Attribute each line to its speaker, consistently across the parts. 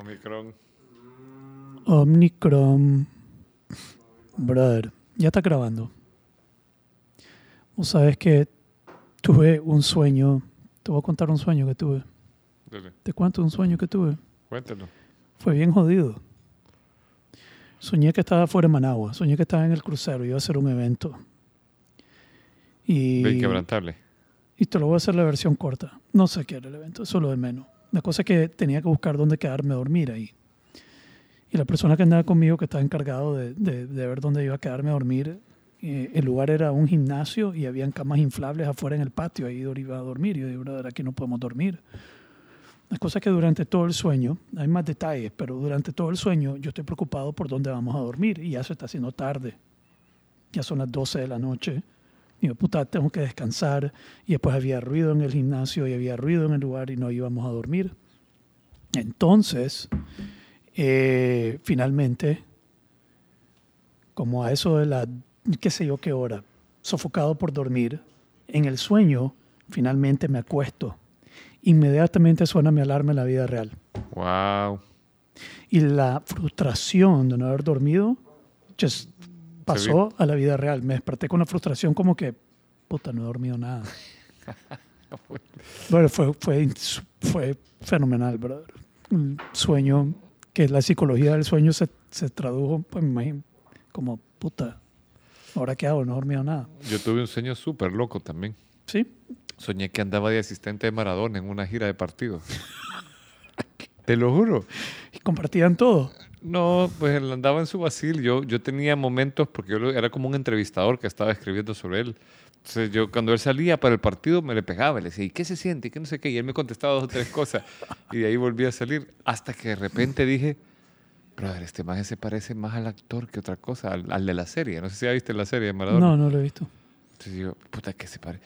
Speaker 1: Omicron.
Speaker 2: Omnicron. Brother, ya está grabando. Vos sabes que tuve un sueño. Te voy a contar un sueño que tuve.
Speaker 1: Dele,
Speaker 2: Te cuento un sueño que tuve.
Speaker 1: cuéntelo.
Speaker 2: Fue bien jodido. Soñé que estaba fuera de Managua. Soñé que estaba en el crucero. Iba a hacer un evento. Y,
Speaker 1: inquebrantable.
Speaker 2: y te lo voy a hacer la versión corta. No sé qué era el evento. Eso es lo de menos. La cosa es que tenía que buscar dónde quedarme a dormir ahí. Y la persona que andaba conmigo, que estaba encargado de, de- ver dónde iba a quedarme a dormir, eh, el lugar era un gimnasio y habían camas inflables afuera en el patio. Ahí iba a dormir. Yo digo, brother, aquí no podemos dormir. La cosa es que durante todo el sueño, hay más detalles, pero durante todo el sueño yo estoy preocupado por dónde vamos a dormir y ya se está haciendo tarde. Ya son las 12 de la noche. Y yo, puta, tengo que descansar. Y después había ruido en el gimnasio y había ruido en el lugar y no íbamos a dormir. Entonces, eh, finalmente, como a eso de la, qué sé yo qué hora, sofocado por dormir, en el sueño, finalmente me acuesto. Inmediatamente suena mi alarma en la vida real.
Speaker 1: Wow.
Speaker 2: Y la frustración de no haber dormido just pasó a la vida real. Me desperté con una frustración como que, puta, no he dormido nada. Bueno, fue, fue, fenomenal, brother. Un sueño, que la psicología del sueño se, se tradujo, pues me imagino, como, puta, ¿ahora qué hago? No he dormido nada.
Speaker 1: Yo tuve un sueño súper loco también.
Speaker 2: ¿Sí?
Speaker 1: Soñé que andaba de asistente de Maradona en una gira de partidos. Te lo juro.
Speaker 2: Y compartían todo.
Speaker 1: No, pues él andaba en su vacil. Yo, yo tenía momentos, porque yo lo- era como un entrevistador que estaba escribiendo sobre él. Entonces yo cuando él salía para el partido me le pegaba, le decía, ¿y qué se siente? ¿Y qué no sé qué? Y él me contestaba dos o tres cosas. Y de ahí volví a salir. Hasta que de repente dije, brother, este maje se parece más al actor que otra cosa, al, al de la serie. No sé si ya viste la serie de Maradona.
Speaker 2: No, no lo he visto.
Speaker 1: Entonces digo, puta, ¿qué se parece?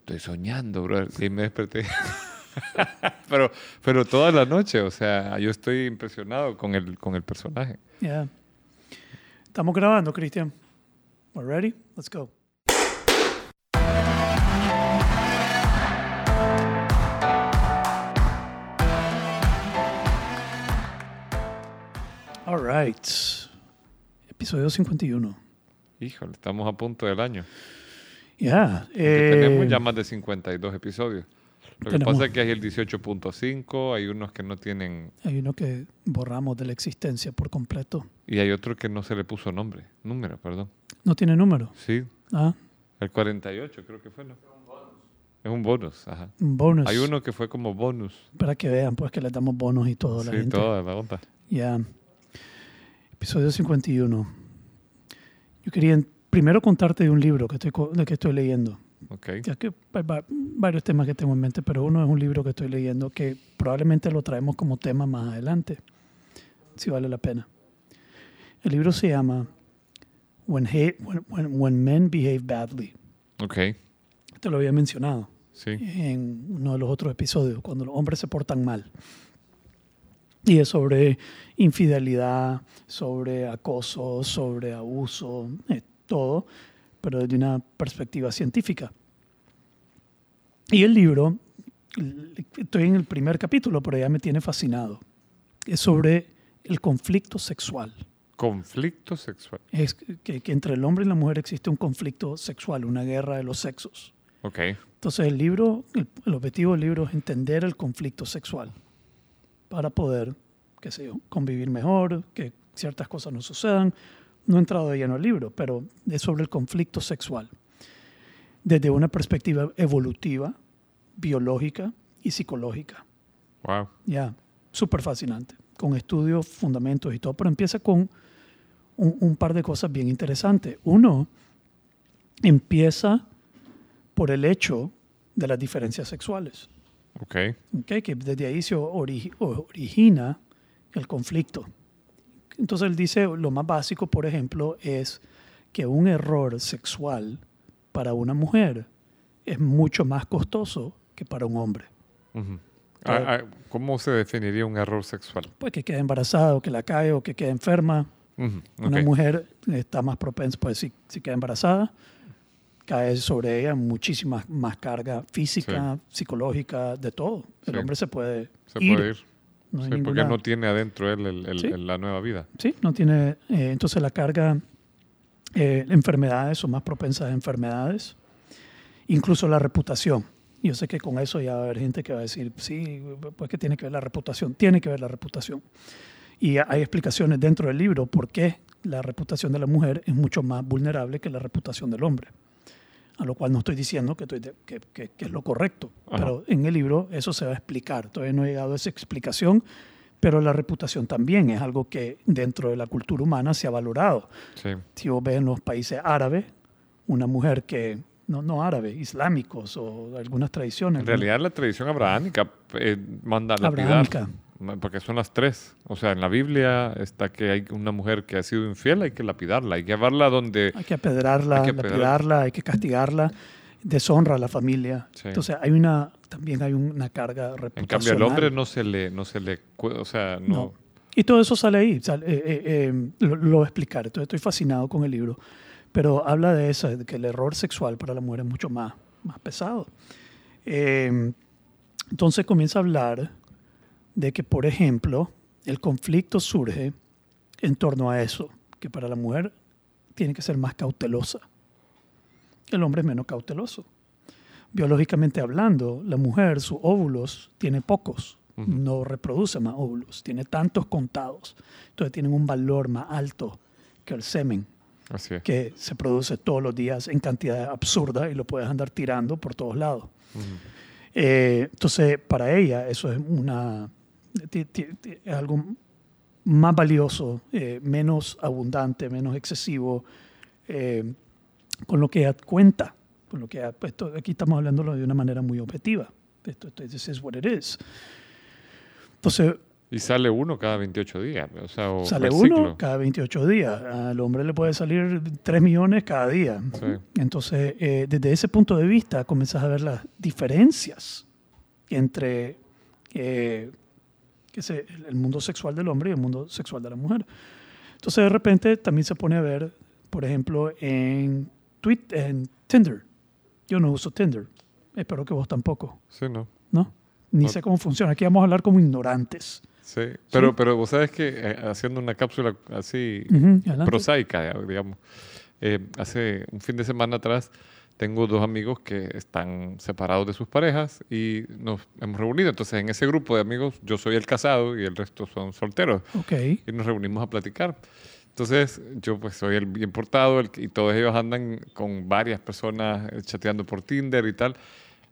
Speaker 1: Estoy soñando, brother. Y me desperté. pero, pero toda la noche, o sea, yo estoy impresionado con el, con el personaje.
Speaker 2: Ya. Estamos grabando, Cristian. We're ready? Let's go. All right. Episodio 51.
Speaker 1: Híjole, estamos a punto del año.
Speaker 2: Ya.
Speaker 1: Porque
Speaker 2: eh,
Speaker 1: tenemos ya más de 52 episodios. Lo que pasa es que hay el 18.5, hay unos que no tienen,
Speaker 2: Hay uno que borramos de la existencia por completo.
Speaker 1: y hay otro que no se le puso nombre, número, perdón.
Speaker 2: No tiene número.
Speaker 1: Sí,
Speaker 2: Ah,
Speaker 1: el 48 creo que fue, ¿no? Es un bonus, ajá.
Speaker 2: un bonus.
Speaker 1: Hay uno que fue como bonus.
Speaker 2: Para que vean, pues que le damos bonos y todo a la
Speaker 1: Sí,
Speaker 2: gente.
Speaker 1: toda la onda.
Speaker 2: Ya. Episodio 51. Yo quería primero contarte de un libro que estoy, que estoy leyendo.
Speaker 1: Ok.
Speaker 2: Ya que hay va- varios temas que tengo en mente, pero uno es un libro que estoy leyendo que probablemente lo traemos como tema más adelante, si vale la pena. El libro se llama When, He- When- When- When Men Behave Badly.
Speaker 1: Ok,
Speaker 2: Te lo había mencionado
Speaker 1: sí.
Speaker 2: en uno de los otros episodios, cuando los hombres se portan mal. Y es sobre infidelidad, sobre acoso, sobre abuso, eh, todo, pero desde una perspectiva científica. Y el libro, estoy en el primer capítulo, pero ya me tiene fascinado. Es sobre el conflicto sexual.
Speaker 1: Conflicto sexual.
Speaker 2: Es que, que entre el hombre y la mujer existe un conflicto sexual, una guerra de los sexos.
Speaker 1: Ok,
Speaker 2: Entonces el libro, el, el objetivo del libro es entender el conflicto sexual para poder, qué sé yo, convivir mejor, que ciertas cosas no sucedan. No he entrado de lleno al libro, pero es sobre el conflicto sexual desde una perspectiva evolutiva, biológica y psicológica.
Speaker 1: wow.
Speaker 2: Ya, súper fascinante, con estudios, fundamentos y todo, pero empieza con un, un par de cosas bien interesantes. Uno, empieza por el hecho de las diferencias sexuales,
Speaker 1: Ok,
Speaker 2: ¿ok? que desde ahí se ori- origina el conflicto. Entonces él dice, lo más básico, por ejemplo, es que un error sexual para una mujer es mucho más costoso que para un hombre.
Speaker 1: Ujú. Ah, ah, ¿Cómo se definiría un error sexual?
Speaker 2: Pues que quede embarazada o que la cae o que quede enferma.
Speaker 1: Ujú,
Speaker 2: Una
Speaker 1: ok.
Speaker 2: mujer está más propensa, pues si, si queda embarazada, cae sobre ella muchísima más carga física, psicológica, de todo. El
Speaker 1: Sí.
Speaker 2: hombre se puede
Speaker 1: Se
Speaker 2: ir,
Speaker 1: puede ir.
Speaker 2: No hay
Speaker 1: Sí, porque
Speaker 2: ninguna-
Speaker 1: no tiene adentro él el- el-
Speaker 2: Sí.
Speaker 1: el- la nueva vida.
Speaker 2: Sí, no tiene. eh, entonces la carga, eh, enfermedades o más propensas a enfermedades, incluso la reputación. Yo sé que con eso ya va a haber gente que va a decir, sí, pues que tiene que ver la reputación, tiene que ver la reputación. Y hay explicaciones dentro del libro por qué la reputación de la mujer es mucho más vulnerable que la reputación del hombre. A lo cual no estoy diciendo que, estoy de- que- que- que es lo correcto,
Speaker 1: Ajá.
Speaker 2: pero en el libro eso se va a explicar. Todavía no he llegado a esa explicación, pero la reputación también es algo que dentro de la cultura humana se ha valorado.
Speaker 1: Sí.
Speaker 2: Si vos ves en los países árabes, una mujer que, no, no árabe, islámicos o algunas tradiciones.
Speaker 1: En realidad la tradición abrahámica eh, manda a lapidar.
Speaker 2: Abrahámica.
Speaker 1: Porque son las tres. O sea, en la Biblia está que hay una mujer que ha sido infiel, hay que lapidarla, hay que llevarla donde...
Speaker 2: Hay que apedrarla,
Speaker 1: Hay que apedrar-
Speaker 2: lapidarla, hay que castigarla, deshonra a la familia.
Speaker 1: Sí.
Speaker 2: Entonces hay una, también hay una carga
Speaker 1: En
Speaker 2: reputacional.
Speaker 1: cambio, al hombre no se le... No se le o sea, no...
Speaker 2: No. Y todo eso sale ahí, sale- eh, eh, eh, lo, lo voy a explicar. Entonces estoy fascinado con el libro. Pero habla de eso, de que el error sexual para la mujer es mucho más, más pesado. Eh, entonces comienza a hablar de que, por ejemplo, el conflicto surge en torno a eso, que para la mujer tiene que ser más cautelosa. El hombre es menos cauteloso. Biológicamente hablando, la mujer, sus óvulos, tiene pocos, no reproduce más óvulos, tiene tantos contados, entonces tienen un valor más alto que el semen,
Speaker 1: Así es.
Speaker 2: que se produce todos los días en cantidad absurda y lo puedes andar tirando por todos lados. Eh, entonces, para ella eso es una algo más valioso, eh, menos abundante, menos excesivo, eh, con lo que cuenta, con lo que ella- pues, aquí estamos hablándolo de una manera muy objetiva. Esto, esto this is what it is. Entonces,
Speaker 1: Y sale uno cada 28 días. O sea, o
Speaker 2: sale uno cada 28 días. Al hombre le puede salir 3 millones cada día.
Speaker 1: Sí.
Speaker 2: Entonces, eh, desde ese punto de vista, comienzas a ver las diferencias entre eh, qué sé, el- mundo sexual del hombre y el mundo sexual de la mujer. Entonces, de repente, también se pone a ver, por ejemplo, en, Twit- en Tinder. Yo no uso Tinder. Espero que vos tampoco,
Speaker 1: Sí, ¿no?
Speaker 2: ¿no? Ni
Speaker 1: No.
Speaker 2: sé cómo funciona. Aquí vamos a hablar como ignorantes.
Speaker 1: Sí. Pero, pero vos sabes que eh, haciendo una cápsula así
Speaker 2: Ujú, adelante.
Speaker 1: prosaica, digamos. Eh, hace un fin de semana atrás tengo dos amigos que están separados de sus parejas y nos hemos reunido. Entonces, en ese grupo de amigos, yo soy el casado y el resto son solteros.
Speaker 2: Ok.
Speaker 1: Y nos reunimos a platicar. Entonces, yo pues soy el bien portado el y todos ellos andan con varias personas eh, chateando por Tinder y tal.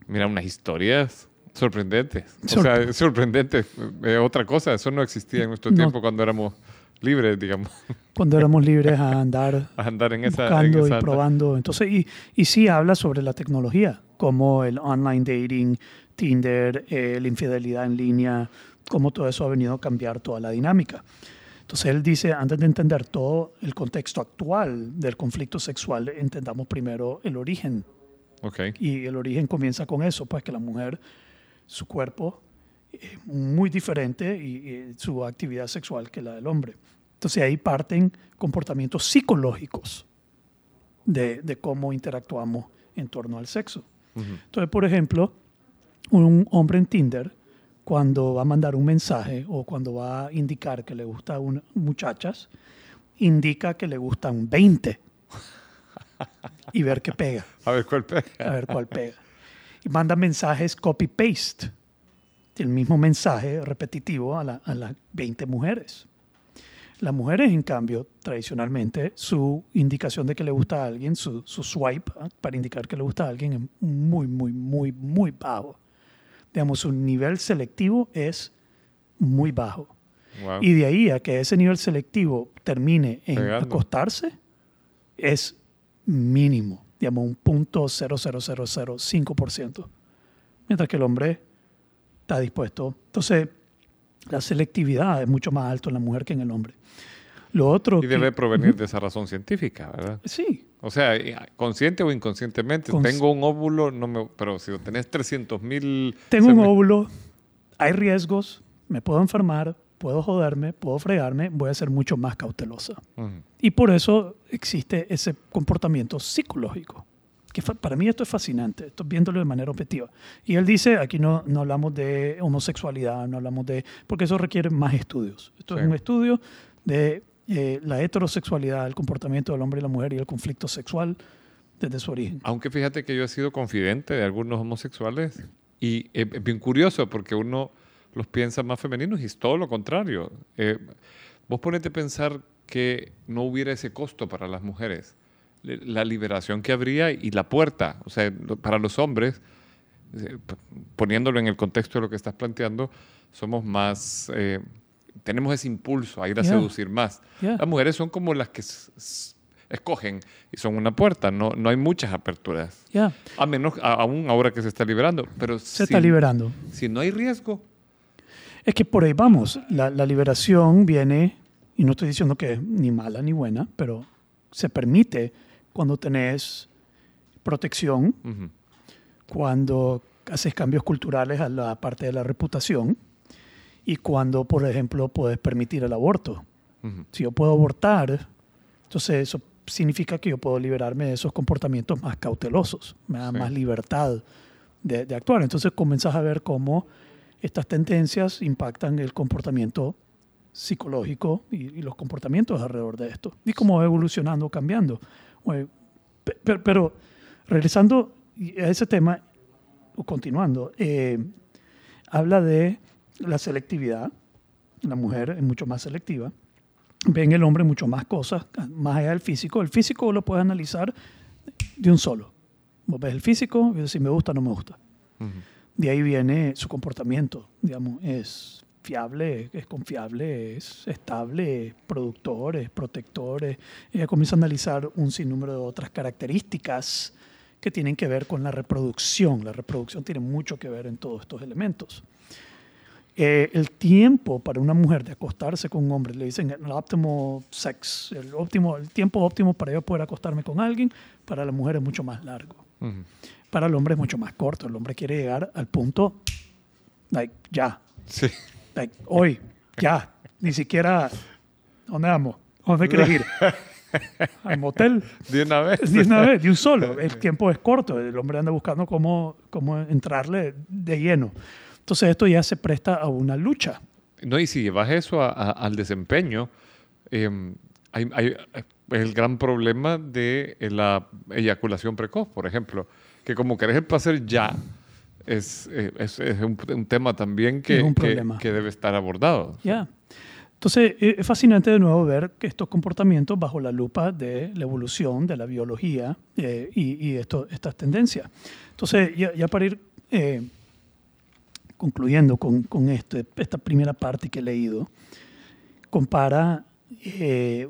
Speaker 1: Mira, unas historias sorprendentes. O sea,
Speaker 2: Sorpre-
Speaker 1: es sorprendente. Eh, otra cosa, eso no existía en nuestro
Speaker 2: No.
Speaker 1: tiempo cuando éramos libres, digamos,
Speaker 2: Cuando éramos libres a andar
Speaker 1: a andar en esa... en
Speaker 2: buscando
Speaker 1: esa-
Speaker 2: y probando. Entonces, y, y sí habla sobre la tecnología, como el online dating, Tinder, eh, la infidelidad en línea, cómo todo eso ha venido a cambiar toda la dinámica. Entonces él dice, antes de entender todo el contexto actual del conflicto sexual, entendamos primero el origen.
Speaker 1: Ok.
Speaker 2: Y el origen comienza con eso, pues que la mujer, su cuerpo muy diferente y, y su actividad sexual que la del hombre. Entonces ahí parten comportamientos psicológicos de, de cómo interactuamos en torno al sexo.
Speaker 1: Ujú.
Speaker 2: Entonces, por ejemplo, un hombre en Tinder, cuando va a mandar un mensaje o cuando va a indicar que le gusta a una- muchachas, indica que le gustan 20 y ver qué pega
Speaker 1: A ver, ¿cuál pega?
Speaker 2: a ver cuál pega. Y manda mensajes copy-paste, el mismo mensaje repetitivo a, la- a las 20 mujeres. Las mujeres, en cambio, tradicionalmente, su indicación de que le gusta a alguien, su, su swipe ¿ah? para indicar que le gusta a alguien es muy, muy, muy, muy bajo. Digamos, su nivel selectivo es muy bajo.
Speaker 1: Wow.
Speaker 2: Y de ahí a que ese nivel selectivo termine en
Speaker 1: Pegando.
Speaker 2: acostarse es mínimo, digamos un punto 0.0005%. Mientras que el hombre está dispuesto. Entonces, la selectividad es mucho más alto en la mujer que en el hombre. Lo otro
Speaker 1: Y
Speaker 2: que-
Speaker 1: debe provenir de esa razón científica, ¿verdad?
Speaker 2: Sí,
Speaker 1: O sea, eh, consciente o inconscientemente.
Speaker 2: Cons-
Speaker 1: Tengo un óvulo, no me, pero si tenés 300 mil...
Speaker 2: tengo un óvulo, hay riesgos, me puedo enfermar, puedo joderme, puedo fregarme, voy a ser mucho más cautelosa. Y por eso existe ese comportamiento psicológico. Que para mí esto es fascinante, estoy viéndolo de manera objetiva. Y él dice, aquí no, no hablamos de homosexualidad, no hablamos de, porque eso requiere más estudios. Esto
Speaker 1: Sí.
Speaker 2: es un estudio de eh, la heterosexualidad, el comportamiento del hombre y la mujer y el conflicto sexual desde su origen.
Speaker 1: Aunque fíjate que yo he sido confidente de algunos homosexuales y es bien curioso porque uno los piensa más femeninos y es todo lo contrario. Eh, vos ponete a pensar que no hubiera ese costo para las mujeres, la liberación que habría y la puerta, o sea, para los hombres, eh, poniéndolo en el contexto de lo que estás planteando, somos más, eh, tenemos ese impulso a ir a
Speaker 2: Yeah.
Speaker 1: seducir más.
Speaker 2: Yeah.
Speaker 1: Las mujeres son como las que escogen y son una puerta, no, no hay muchas aperturas.
Speaker 2: Ya,
Speaker 1: A menos, a- aún ahora que se está liberando. Pero
Speaker 2: se
Speaker 1: si,
Speaker 2: está liberando.
Speaker 1: si no hay riesgo,
Speaker 2: Es que por ahí vamos. La, la liberación viene, y no estoy diciendo que es ni mala ni buena, pero se permite cuando tenés protección,
Speaker 1: ujú,
Speaker 2: cuando haces cambios culturales a la parte de la reputación y cuando, por ejemplo, puedes permitir el aborto.
Speaker 1: ujú.
Speaker 2: Si yo puedo abortar, entonces eso significa que yo puedo liberarme de esos comportamientos más cautelosos, me da
Speaker 1: Sí.
Speaker 2: más libertad de, de actuar. Entonces comenzás a ver cómo estas tendencias impactan el comportamiento psicológico y, y los comportamientos alrededor de esto y cómo va evolucionando, cambiando. Oye, pe- pe- Pero, regresando a ese tema, o continuando, eh, habla de la selectividad. La mujer es mucho más selectiva. Ve en el hombre mucho más cosas, más allá del físico. El físico lo puedes analizar de un solo. Vos ves el físico y dices si me gusta o no me gusta.
Speaker 1: Ujú.
Speaker 2: De ahí viene su comportamiento, digamos, es fiable, es confiable, es estable, es productor, es protector. es- Ella comienza a analizar un sinnúmero de otras características que tienen que ver con la reproducción. La reproducción tiene mucho que ver en todos estos elementos. Eh, el tiempo para una mujer de acostarse con un hombre, le dicen el óptimo sex, el, óptimo, el tiempo óptimo para yo poder acostarme con alguien, para la mujer es mucho más largo para el hombre es mucho más corto. El hombre quiere llegar al punto, like, ya,
Speaker 1: Sí.
Speaker 2: Like, hoy, ya. Ni siquiera, ¿dónde vamos? ¿Dónde quieres ir? Al motel.
Speaker 1: De una vez.
Speaker 2: De una vez, de un solo. El tiempo es corto. El hombre anda buscando cómo, cómo entrarle de lleno. Entonces esto ya se presta a una lucha.
Speaker 1: No, y si llevas eso a- a- al desempeño, eh, hay, hay- el gran problema de la eyaculación precoz, por ejemplo, que como querés el placer ya, es, eh, es, es un, un tema también que,
Speaker 2: un
Speaker 1: que- que debe estar abordado.
Speaker 2: Ya. Entonces, eh, es fascinante de nuevo ver que estos comportamientos bajo la lupa de la evolución, de la biología eh, y, y esto, estas tendencias. Entonces, ya, ya para ir eh, concluyendo con, con este, esta primera parte que he leído, compara eh,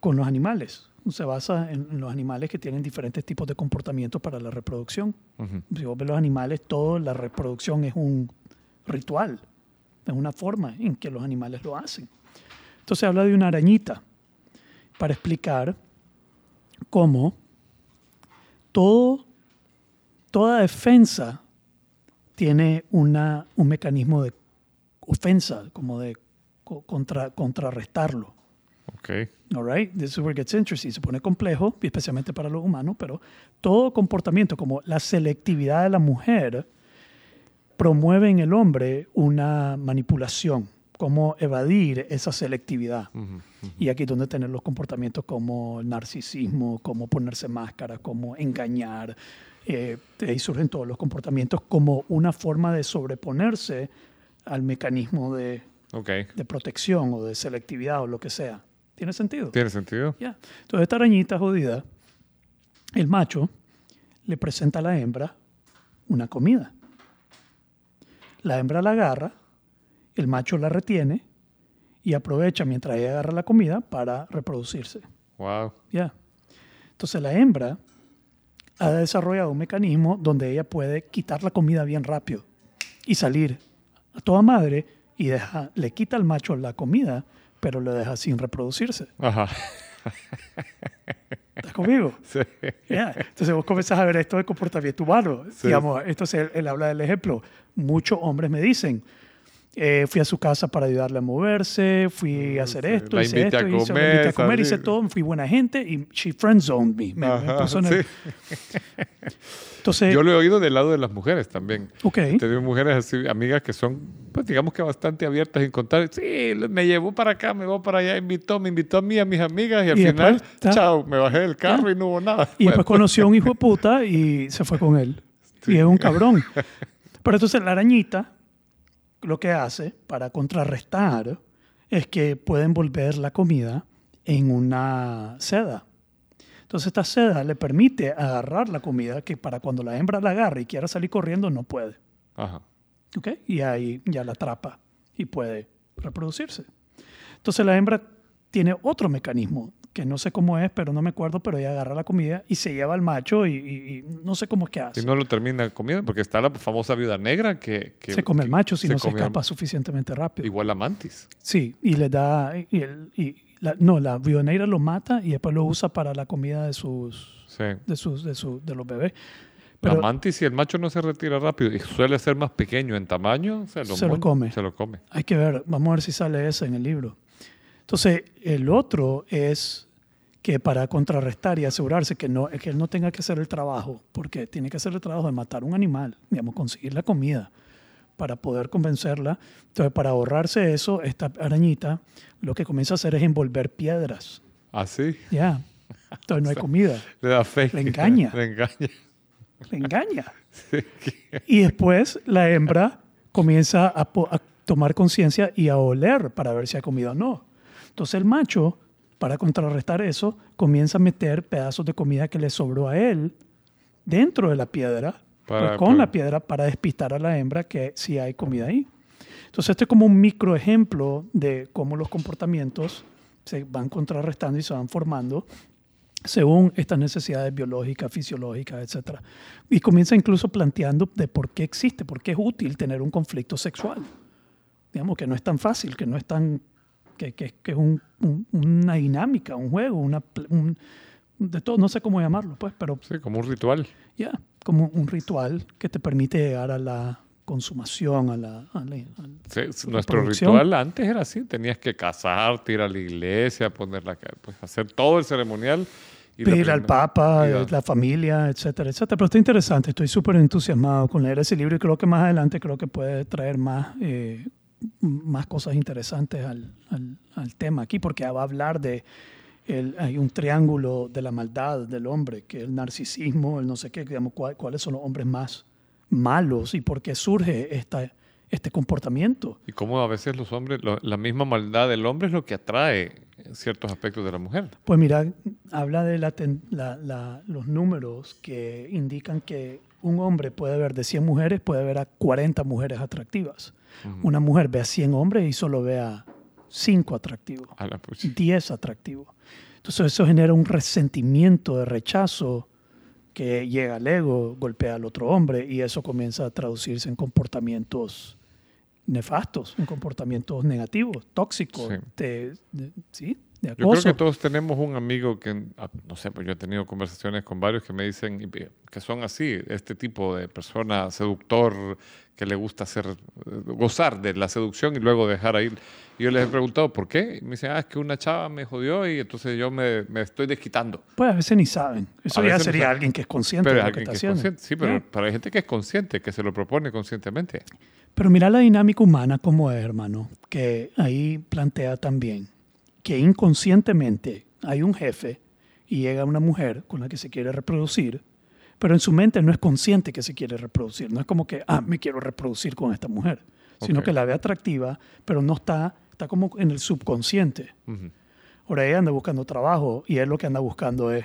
Speaker 2: con los animales. Se basa en, los animales que tienen diferentes tipos de comportamientos para la reproducción.
Speaker 1: Ujú.
Speaker 2: Si vos ves los animales, toda la reproducción es un ritual, es una forma en que los animales lo hacen. Entonces habla de una arañita para explicar cómo todo, toda defensa tiene una, un mecanismo de ofensa, como de co- contra, contrarrestarlo.
Speaker 1: Ok.
Speaker 2: All right, this is where it gets interesting. Se pone complejo, especialmente para los humanos, pero todo comportamiento, como la selectividad de la mujer, promueve en el hombre una manipulación, como evadir esa selectividad.
Speaker 1: Ujú, ujú.
Speaker 2: Y aquí es donde tener los comportamientos como el narcisismo, como ponerse máscara, como engañar. Eh, ahí surgen todos los comportamientos como una forma de sobreponerse al mecanismo de,
Speaker 1: Ok.
Speaker 2: de protección o de selectividad o lo que sea. ¿Tiene sentido?
Speaker 1: ¿Tiene sentido?
Speaker 2: Ya. Entonces, esta arañita jodida, el macho le presenta a la hembra una comida. La hembra la agarra, el macho la retiene y aprovecha mientras ella agarra la comida para reproducirse.
Speaker 1: Wow.
Speaker 2: Ya. Entonces, la hembra ha desarrollado un mecanismo donde ella puede quitar la comida bien rápido y salir a toda madre y deja, le quita al macho la comida, pero lo deja sin reproducirse.
Speaker 1: Ajá.
Speaker 2: ¿Estás conmigo?
Speaker 1: Sí.
Speaker 2: Ya. Entonces vos comenzás a ver esto de comportamiento humano.
Speaker 1: Sí.
Speaker 2: Digamos, entonces él, él habla del ejemplo. Muchos hombres me dicen, Eh, fui a su casa para ayudarle a moverse, fui a hacer
Speaker 1: Mm, sí.
Speaker 2: esto,
Speaker 1: La
Speaker 2: hice
Speaker 1: invité a
Speaker 2: esto, hice- la
Speaker 1: comer,
Speaker 2: invité a comer, hice todo, fui buena gente y she friendzoned me. Me, me
Speaker 1: Ajá,
Speaker 2: puso en el-
Speaker 1: sí.
Speaker 2: Entonces,
Speaker 1: Yo lo he oído del lado de las mujeres también.
Speaker 2: ok,
Speaker 1: He tenido mujeres así, amigas que son, pues digamos que bastante abiertas en contar. Sí, me llevó para acá, me llevó para allá, invitó, me invitó a mí, a mis amigas y al
Speaker 2: Y
Speaker 1: final,
Speaker 2: después, ta-
Speaker 1: chao, me bajé del carro y no hubo nada.
Speaker 2: y después conoció a un hijo de puta y se fue con él. Y es un cabrón. Pero entonces la arañita lo que hace para contrarrestar es que puede envolver la comida en una seda. Entonces esta seda le permite agarrar la comida que para cuando la hembra la agarre y quiera salir corriendo no puede.
Speaker 1: Ajá.
Speaker 2: ¿ok? Y ahí ya la atrapa y puede reproducirse. Entonces la hembra tiene otro mecanismo que no sé cómo es, pero no me acuerdo, pero ella agarra la comida y se lleva al macho y, y- y no sé cómo es que hace.
Speaker 1: Si no lo termina comiendo, porque está la famosa viuda negra que, que-
Speaker 2: se come el macho si no se escapa suficientemente rápido.
Speaker 1: Igual la mantis.
Speaker 2: Sí, y le da, y el- y la- no, la viuda negra lo mata y después lo usa para la comida de sus,
Speaker 1: Sí.
Speaker 2: de sus, de sus, de los bebés.
Speaker 1: la
Speaker 2: Pero
Speaker 1: mantis, si el macho no se retira rápido y suele ser más pequeño en tamaño, se lo,
Speaker 2: Se lo come.
Speaker 1: Se lo come.
Speaker 2: Hay que ver, vamos a ver si sale eso en el libro. Entonces, el otro es que para contrarrestar y asegurarse que, no, que él no tenga que hacer el trabajo, porque tiene que hacer el trabajo de matar un animal, digamos, conseguir la comida para poder convencerla. Entonces, para ahorrarse eso, esta arañita lo que comienza a hacer es envolver piedras.
Speaker 1: Así.
Speaker 2: Ya. Entonces no hay comida.
Speaker 1: Le da fe.
Speaker 2: Le engaña.
Speaker 1: Le engaña.
Speaker 2: Le engaña.
Speaker 1: Sí,
Speaker 2: Y después la hembra comienza a, a tomar conciencia y a oler para ver si ha comido o no. Entonces el macho, para contrarrestar eso, comienza a meter pedazos de comida que le sobró a él dentro de la piedra,
Speaker 1: Para-
Speaker 2: pues, con
Speaker 1: para-
Speaker 2: la piedra para despistar a la hembra que sí hay comida ahí. Entonces este es como un micro ejemplo de cómo los comportamientos se van contrarrestando y se van formando según estas necesidades biológicas, fisiológicas, etc. Y comienza incluso planteando de por qué existe, por qué es útil tener un conflicto sexual. Digamos que no es tan fácil, que no es tan, que, que- que es un- un- una dinámica, un juego, una, un- de todo, no sé cómo llamarlo, pues, pero
Speaker 1: sí, como un ritual.
Speaker 2: ya, como un ritual que te permite llegar a la consumación, a la... a la- al-
Speaker 1: Sí, sí,
Speaker 2: La
Speaker 1: nuestro
Speaker 2: producción.
Speaker 1: ritual antes era así, tenías que casarte, ir a la iglesia, poner la, pues, hacer todo el ceremonial. y la
Speaker 2: pedir al Papa,
Speaker 1: y
Speaker 2: eh,
Speaker 1: la-
Speaker 2: la familia, etcétera, etcétera. Pero está interesante, estoy súper entusiasmado con leer ese libro y creo que más adelante creo que puede traer más, eh, más cosas interesantes al, al- al tema aquí, porque va a hablar de, el- hay un triángulo de la maldad del hombre, que el narcisismo, el no sé qué, digamos, cuál- cuáles son los hombres más malos y por qué surge esta, este comportamiento.
Speaker 1: Y cómo a veces los hombres, lo- la misma maldad del hombre es lo que atrae ciertos aspectos de la mujer.
Speaker 2: Pues mira, habla de la la- la- los números que indican que un hombre puede ver de 100 mujeres, puede ver a 40 mujeres atractivas. Una mujer ve a 100 hombres y solo ve a 5 atractivos,
Speaker 1: A la pucha.
Speaker 2: 10 atractivos. Entonces eso genera un resentimiento de rechazo que llega al ego, golpea al otro hombre y eso comienza a traducirse en comportamientos nefastos, en comportamientos negativos, tóxicos,
Speaker 1: ¿sí?
Speaker 2: De
Speaker 1: Yo creo
Speaker 2: acoso.
Speaker 1: que todos tenemos un amigo que, ah, no sé, pues yo he tenido conversaciones con varios que me dicen y- que son así, este tipo de persona seductor que le gusta hacer, eh, gozar de la seducción y luego dejar ahí. Y yo les he preguntado, ¿por qué? Y me dicen, ah, es que una chava me jodió y entonces yo me, me estoy desquitando.
Speaker 2: Pues a veces ni saben. Eso ya
Speaker 1: no
Speaker 2: sería
Speaker 1: saben.
Speaker 2: alguien que es consciente
Speaker 1: Pero
Speaker 2: de
Speaker 1: es
Speaker 2: lo que está
Speaker 1: que es
Speaker 2: haciendo.
Speaker 1: consciente. Sí, pero,
Speaker 2: Ya.
Speaker 1: pero hay gente que es consciente, que se lo propone conscientemente.
Speaker 2: Pero mira la dinámica humana como es, hermano, que ahí plantea también que inconscientemente hay un jefe y llega una mujer con la que se quiere reproducir, pero en su mente no es consciente que se quiere reproducir. No es como que, ah, me quiero reproducir con esta mujer, sino que la ve atractiva, pero no está, está como en el subconsciente.
Speaker 1: Ujú.
Speaker 2: Ahora ella anda buscando trabajo y él lo que anda buscando es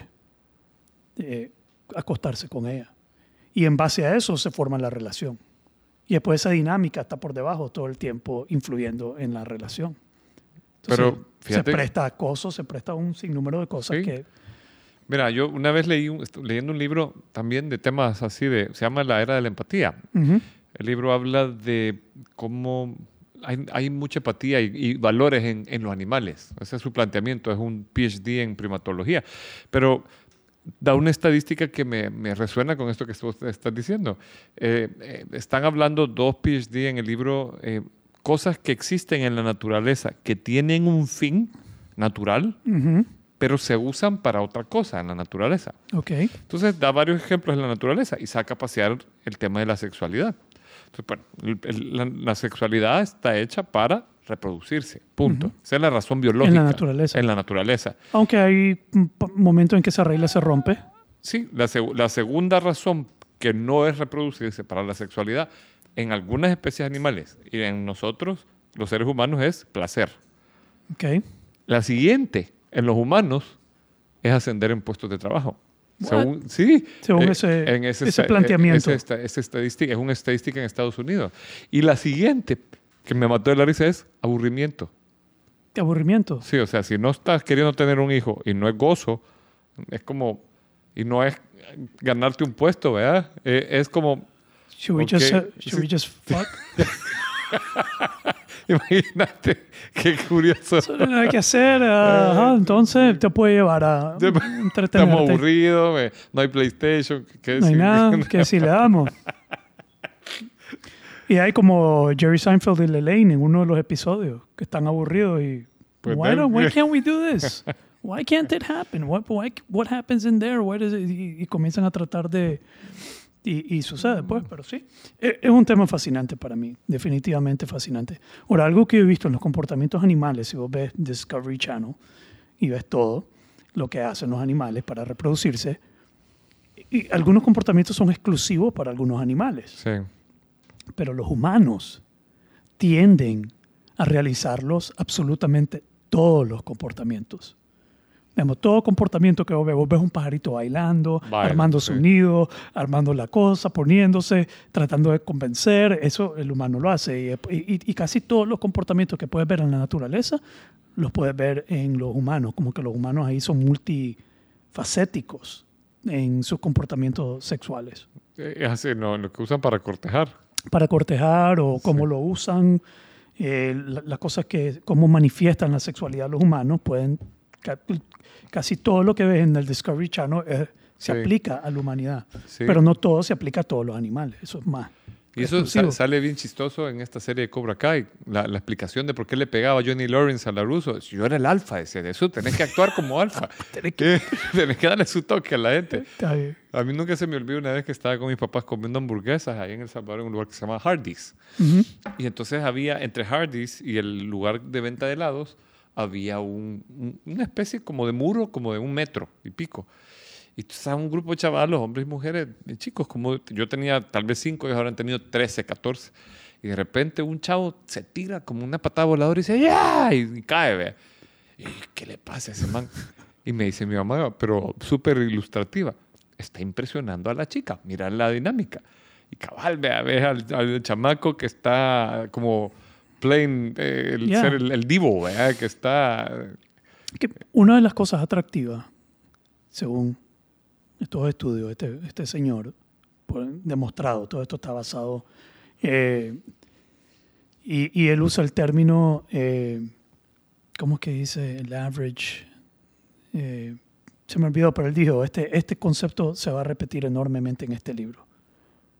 Speaker 2: eh, acostarse con ella. Y en base a eso se forma la relación. Y después esa dinámica está por debajo todo el tiempo influyendo en la relación.
Speaker 1: Pero,
Speaker 2: se
Speaker 1: fíjate-
Speaker 2: presta a acoso, se presta un sinnúmero de cosas
Speaker 1: Sí.
Speaker 2: que...
Speaker 1: Mira, yo una vez leí, leyendo un libro también de temas así de, se llama La Era de la Empatía.
Speaker 2: Ujú.
Speaker 1: El libro habla de cómo hay, hay mucha empatía y, y valores en, en los animales. Ese es su planteamiento, es un PhD en primatología. Pero da una estadística que me, me resuena con esto que tú estás diciendo. Eh, eh, están hablando dos PhD en el libro, eh, cosas que existen en la naturaleza que tienen un fin natural,
Speaker 2: Ujú.
Speaker 1: pero se usan para otra cosa en la naturaleza.
Speaker 2: Ok.
Speaker 1: Entonces da varios ejemplos en la naturaleza y saca a pasear el tema de la sexualidad. Entonces, bueno, el- el- la, la sexualidad está hecha para reproducirse, punto. Esa es la razón biológica.
Speaker 2: naturaleza.
Speaker 1: En la naturaleza.
Speaker 2: Aunque hay un p- momento en que esa regla se rompe.
Speaker 1: Sí, la, seg- la segunda razón que no es reproducirse para la sexualidad en algunas especies animales y en nosotros, los seres humanos, es placer.
Speaker 2: Ok.
Speaker 1: La siguiente en los humanos es ascender en puestos de trabajo.
Speaker 2: What?
Speaker 1: Según, sí,
Speaker 2: Según
Speaker 1: eh,
Speaker 2: ese-
Speaker 1: en
Speaker 2: ese
Speaker 1: esta- eh,
Speaker 2: planteamiento.
Speaker 1: ese esta- esa estadística, es una estadística en Estados Unidos. Y la siguiente que me mató de la risa es aburrimiento.
Speaker 2: Qué aburrimiento.
Speaker 1: Sí, o sea, si no estás queriendo tener un hijo y no es gozo, es como, y no es ganarte un puesto, ¿verdad? Eh, es como,
Speaker 2: Should we, just, uh, should we just fuck?
Speaker 1: imagínate, qué curioso.
Speaker 2: Eso no hay que hacer. ajá, entonces te puede llevar a
Speaker 1: Estamos
Speaker 2: entretenerte.
Speaker 1: aburridos, eh, no hay PlayStation. ¿qué
Speaker 2: No hay nada que si le damos. Y hay como Jerry Seinfeld y Lelaine en uno de los episodios que están aburridos y
Speaker 1: Pues
Speaker 2: why, don't- why can't we do this? Why can't it happen? What, why- what happens in there? What is it? Y, y comienzan a tratar de y, y sucede pues, pero sí. Es, es un tema fascinante para mí, definitivamente fascinante. Ahora, algo que he visto en los comportamientos animales, si vos ves Discovery Channel y ves todo lo que hacen los animales para reproducirse, y algunos comportamientos son exclusivos para algunos animales,
Speaker 1: Sí.
Speaker 2: pero los humanos tienden a realizarlos absolutamente todos los comportamientos. Digamos, todo comportamiento que vos ves, vos ves un pajarito bailando,
Speaker 1: Baila,
Speaker 2: armando su
Speaker 1: sí.
Speaker 2: nido, armando la cosa, poniéndose, tratando de convencer, eso el humano lo hace. Y, y- y casi todos los comportamientos que puedes ver en la naturaleza, los puedes ver en los humanos, como que los humanos ahí son multifacéticos en sus comportamientos sexuales
Speaker 1: Eh, Es así, no, lo que usan para cortejar.
Speaker 2: para cortejar o cómo
Speaker 1: Sí.
Speaker 2: lo usan, eh, la- las cosas que, cómo manifiestan la sexualidad los humanos, pueden, casi todo lo que ves en el Discovery Channel eh, se
Speaker 1: Sí.
Speaker 2: aplica a la humanidad,
Speaker 1: Sí.
Speaker 2: pero no todo se aplica a todos los animales, eso es más.
Speaker 1: Y eso
Speaker 2: exclusivo.
Speaker 1: sa- sale bien chistoso en esta serie de Cobra Kai. La, la explicación de por qué le pegaba Johnny Lawrence a la Russo. Yo era el alfa, decía, de eso tenés que actuar como alfa. tenés, que... tenés que darle su toque a la gente. A mí nunca se me olvidó una vez que estaba con mis papás comiendo hamburguesas ahí en El Salvador, en un lugar que se llama Hardee's.
Speaker 2: Ujú.
Speaker 1: Y entonces había, entre Hardee's y el lugar de venta de helados, había un- un- una especie como de muro, como de un metro y pico. Y estaba un grupo de chavalos, hombres y mujeres, de chicos, como yo tenía tal vez cinco, ellos habrán tenido 13, 14. Y de repente un chavo se tira como una patada voladora y dice, ¡ya! Y, y cae, vea. ¿Y qué le pasa a ese man? Y me dice mi mamá, pero súper ilustrativa, está impresionando a la chica, mira la dinámica. Y cabal, vea, ve al, al chamaco que está como playing, eh, el,
Speaker 2: Yeah.
Speaker 1: ser el, el divo, vea, que está...
Speaker 2: Que una de las cosas atractivas, según estos estudios, este, este señor, demostrado, todo esto está basado, eh, y, y él usa el término, eh, ¿cómo es que dice? El average. eh, se me olvidó, pero él dijo, este, este concepto se va a repetir enormemente en este libro,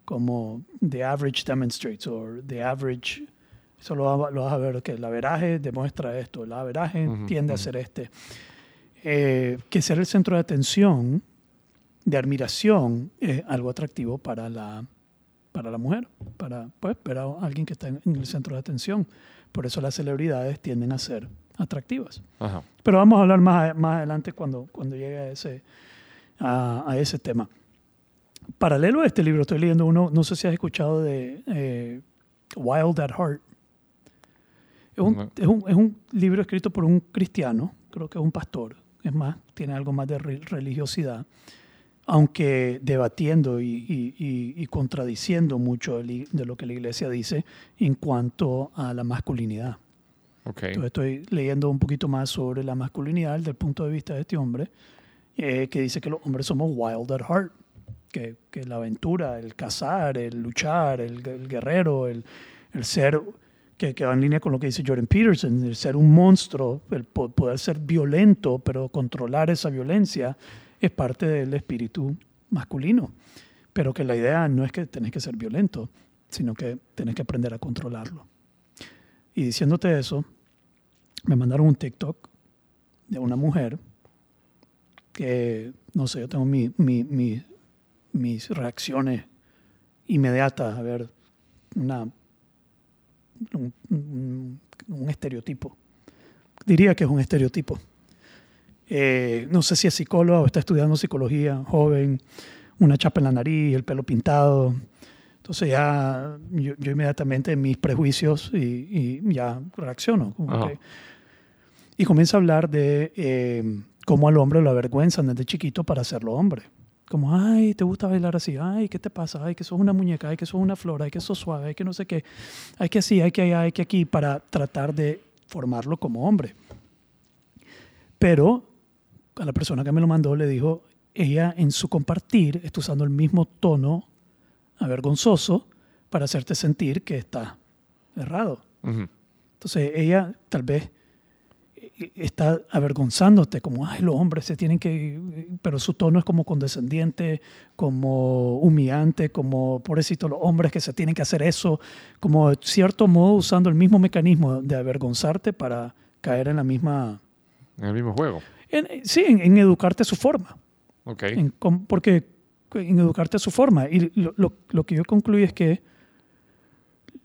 Speaker 2: como the average demonstrates, o the average, eso lo, va- lo vas a ver, que el averaje demuestra esto, el averaje
Speaker 1: Ujú,
Speaker 2: tiende a
Speaker 1: ujú.
Speaker 2: ser este. Eh, que ser el centro de atención, de admiración, es algo atractivo para la, para la mujer, para pues, ver a alguien que está en, en el centro de atención. Por eso las celebridades tienden a ser atractivas.
Speaker 1: Ajá.
Speaker 2: Pero vamos a hablar más, más adelante cuando, cuando llegue a ese, a, a ese tema. Paralelo a este libro, estoy leyendo uno, no sé si has escuchado de eh, Wild at Heart. Es un, es, un, es un libro escrito por un cristiano, creo que es un pastor, es más, tiene algo más de re- religiosidad, aunque debatiendo y, y- y- y contradiciendo mucho de lo que la iglesia dice en cuanto a la masculinidad.
Speaker 1: Ok.
Speaker 2: Entonces estoy leyendo un poquito más sobre la masculinidad desde el punto de vista de este hombre, eh, que dice que los hombres somos wild at heart, que, que la aventura, el cazar, el luchar, el, el guerrero, el, el ser, que, que va en línea con lo que dice Jordan Peterson, el ser un monstruo, el po- poder ser violento, pero controlar esa violencia es parte del espíritu masculino. Pero que la idea no es que tenés que ser violento, sino que tenés que aprender a controlarlo. Y diciéndote eso, me mandaron un TikTok de una mujer que, no sé, yo tengo mi- mis reacciones inmediatas a ver una, un, un- un estereotipo. Diría que es un estereotipo. Eh, no sé si es psicólogo o está estudiando psicología, joven, una chapa en la nariz, el pelo pintado. Entonces ya yo, yo inmediatamente mis prejuicios y, y ya reacciono. como
Speaker 1: Ajá.
Speaker 2: que- y comienza a hablar de eh, cómo al hombre lo avergüenzan desde chiquito para hacerlo hombre. Como, ay, ¿te gusta bailar así? Ay, ¿qué te pasa? Ay, que sos una muñeca, ay, que sos una flor, ay, que sos suave, ay, que no sé qué. Hay que así, hay que allá, hay que aquí, para tratar de formarlo como hombre. Pero a la persona que me lo mandó le dijo, ella en su compartir está usando el mismo tono avergonzoso para hacerte sentir que está errado.
Speaker 1: Ujú.
Speaker 2: Entonces ella tal vez está avergonzándote, como, ay, los hombres se tienen que, pero su tono es como condescendiente, como humillante, como, pobrecito, los hombres que se tienen que hacer eso, como de cierto modo usando el mismo mecanismo de avergonzarte para caer en la misma,
Speaker 1: En el mismo juego.
Speaker 2: en- sí, en, en educarte a su forma.
Speaker 1: Ok.
Speaker 2: En porque en educarte a su forma. Y lo, lo- lo que yo concluí es que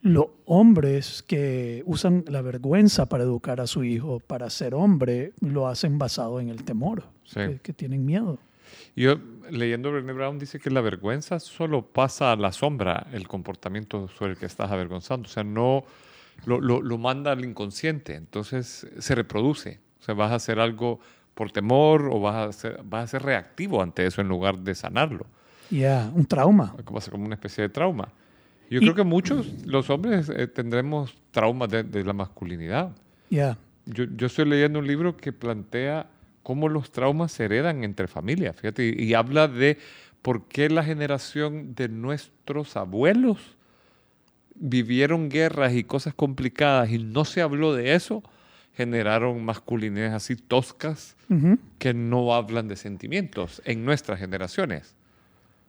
Speaker 2: los hombres que usan la vergüenza para educar a su hijo, para ser hombre, lo hacen basado en el temor,
Speaker 1: Sí.
Speaker 2: que, que tienen miedo.
Speaker 1: Yo, leyendo Brené Brown, dice que la vergüenza solo pasa a la sombra el comportamiento sobre el que estás avergonzando. O sea, no lo, lo- lo manda al inconsciente. Entonces se reproduce. O sea, vas a hacer algo por temor o vas a ser, vas a ser reactivo ante eso en lugar de sanarlo.
Speaker 2: Ya, un trauma.
Speaker 1: Ser como una especie de trauma. Yo
Speaker 2: Y-
Speaker 1: creo que muchos, los hombres, eh, tendremos traumas de, de la masculinidad.
Speaker 2: Ya,
Speaker 1: Yo, yo estoy leyendo un libro que plantea cómo los traumas se heredan entre familias, fíjate, y, y habla de por qué la generación de nuestros abuelos vivieron guerras y cosas complicadas y no se habló de eso, generaron masculinidades así toscas
Speaker 2: Ujú.
Speaker 1: que no hablan de sentimientos en nuestras generaciones.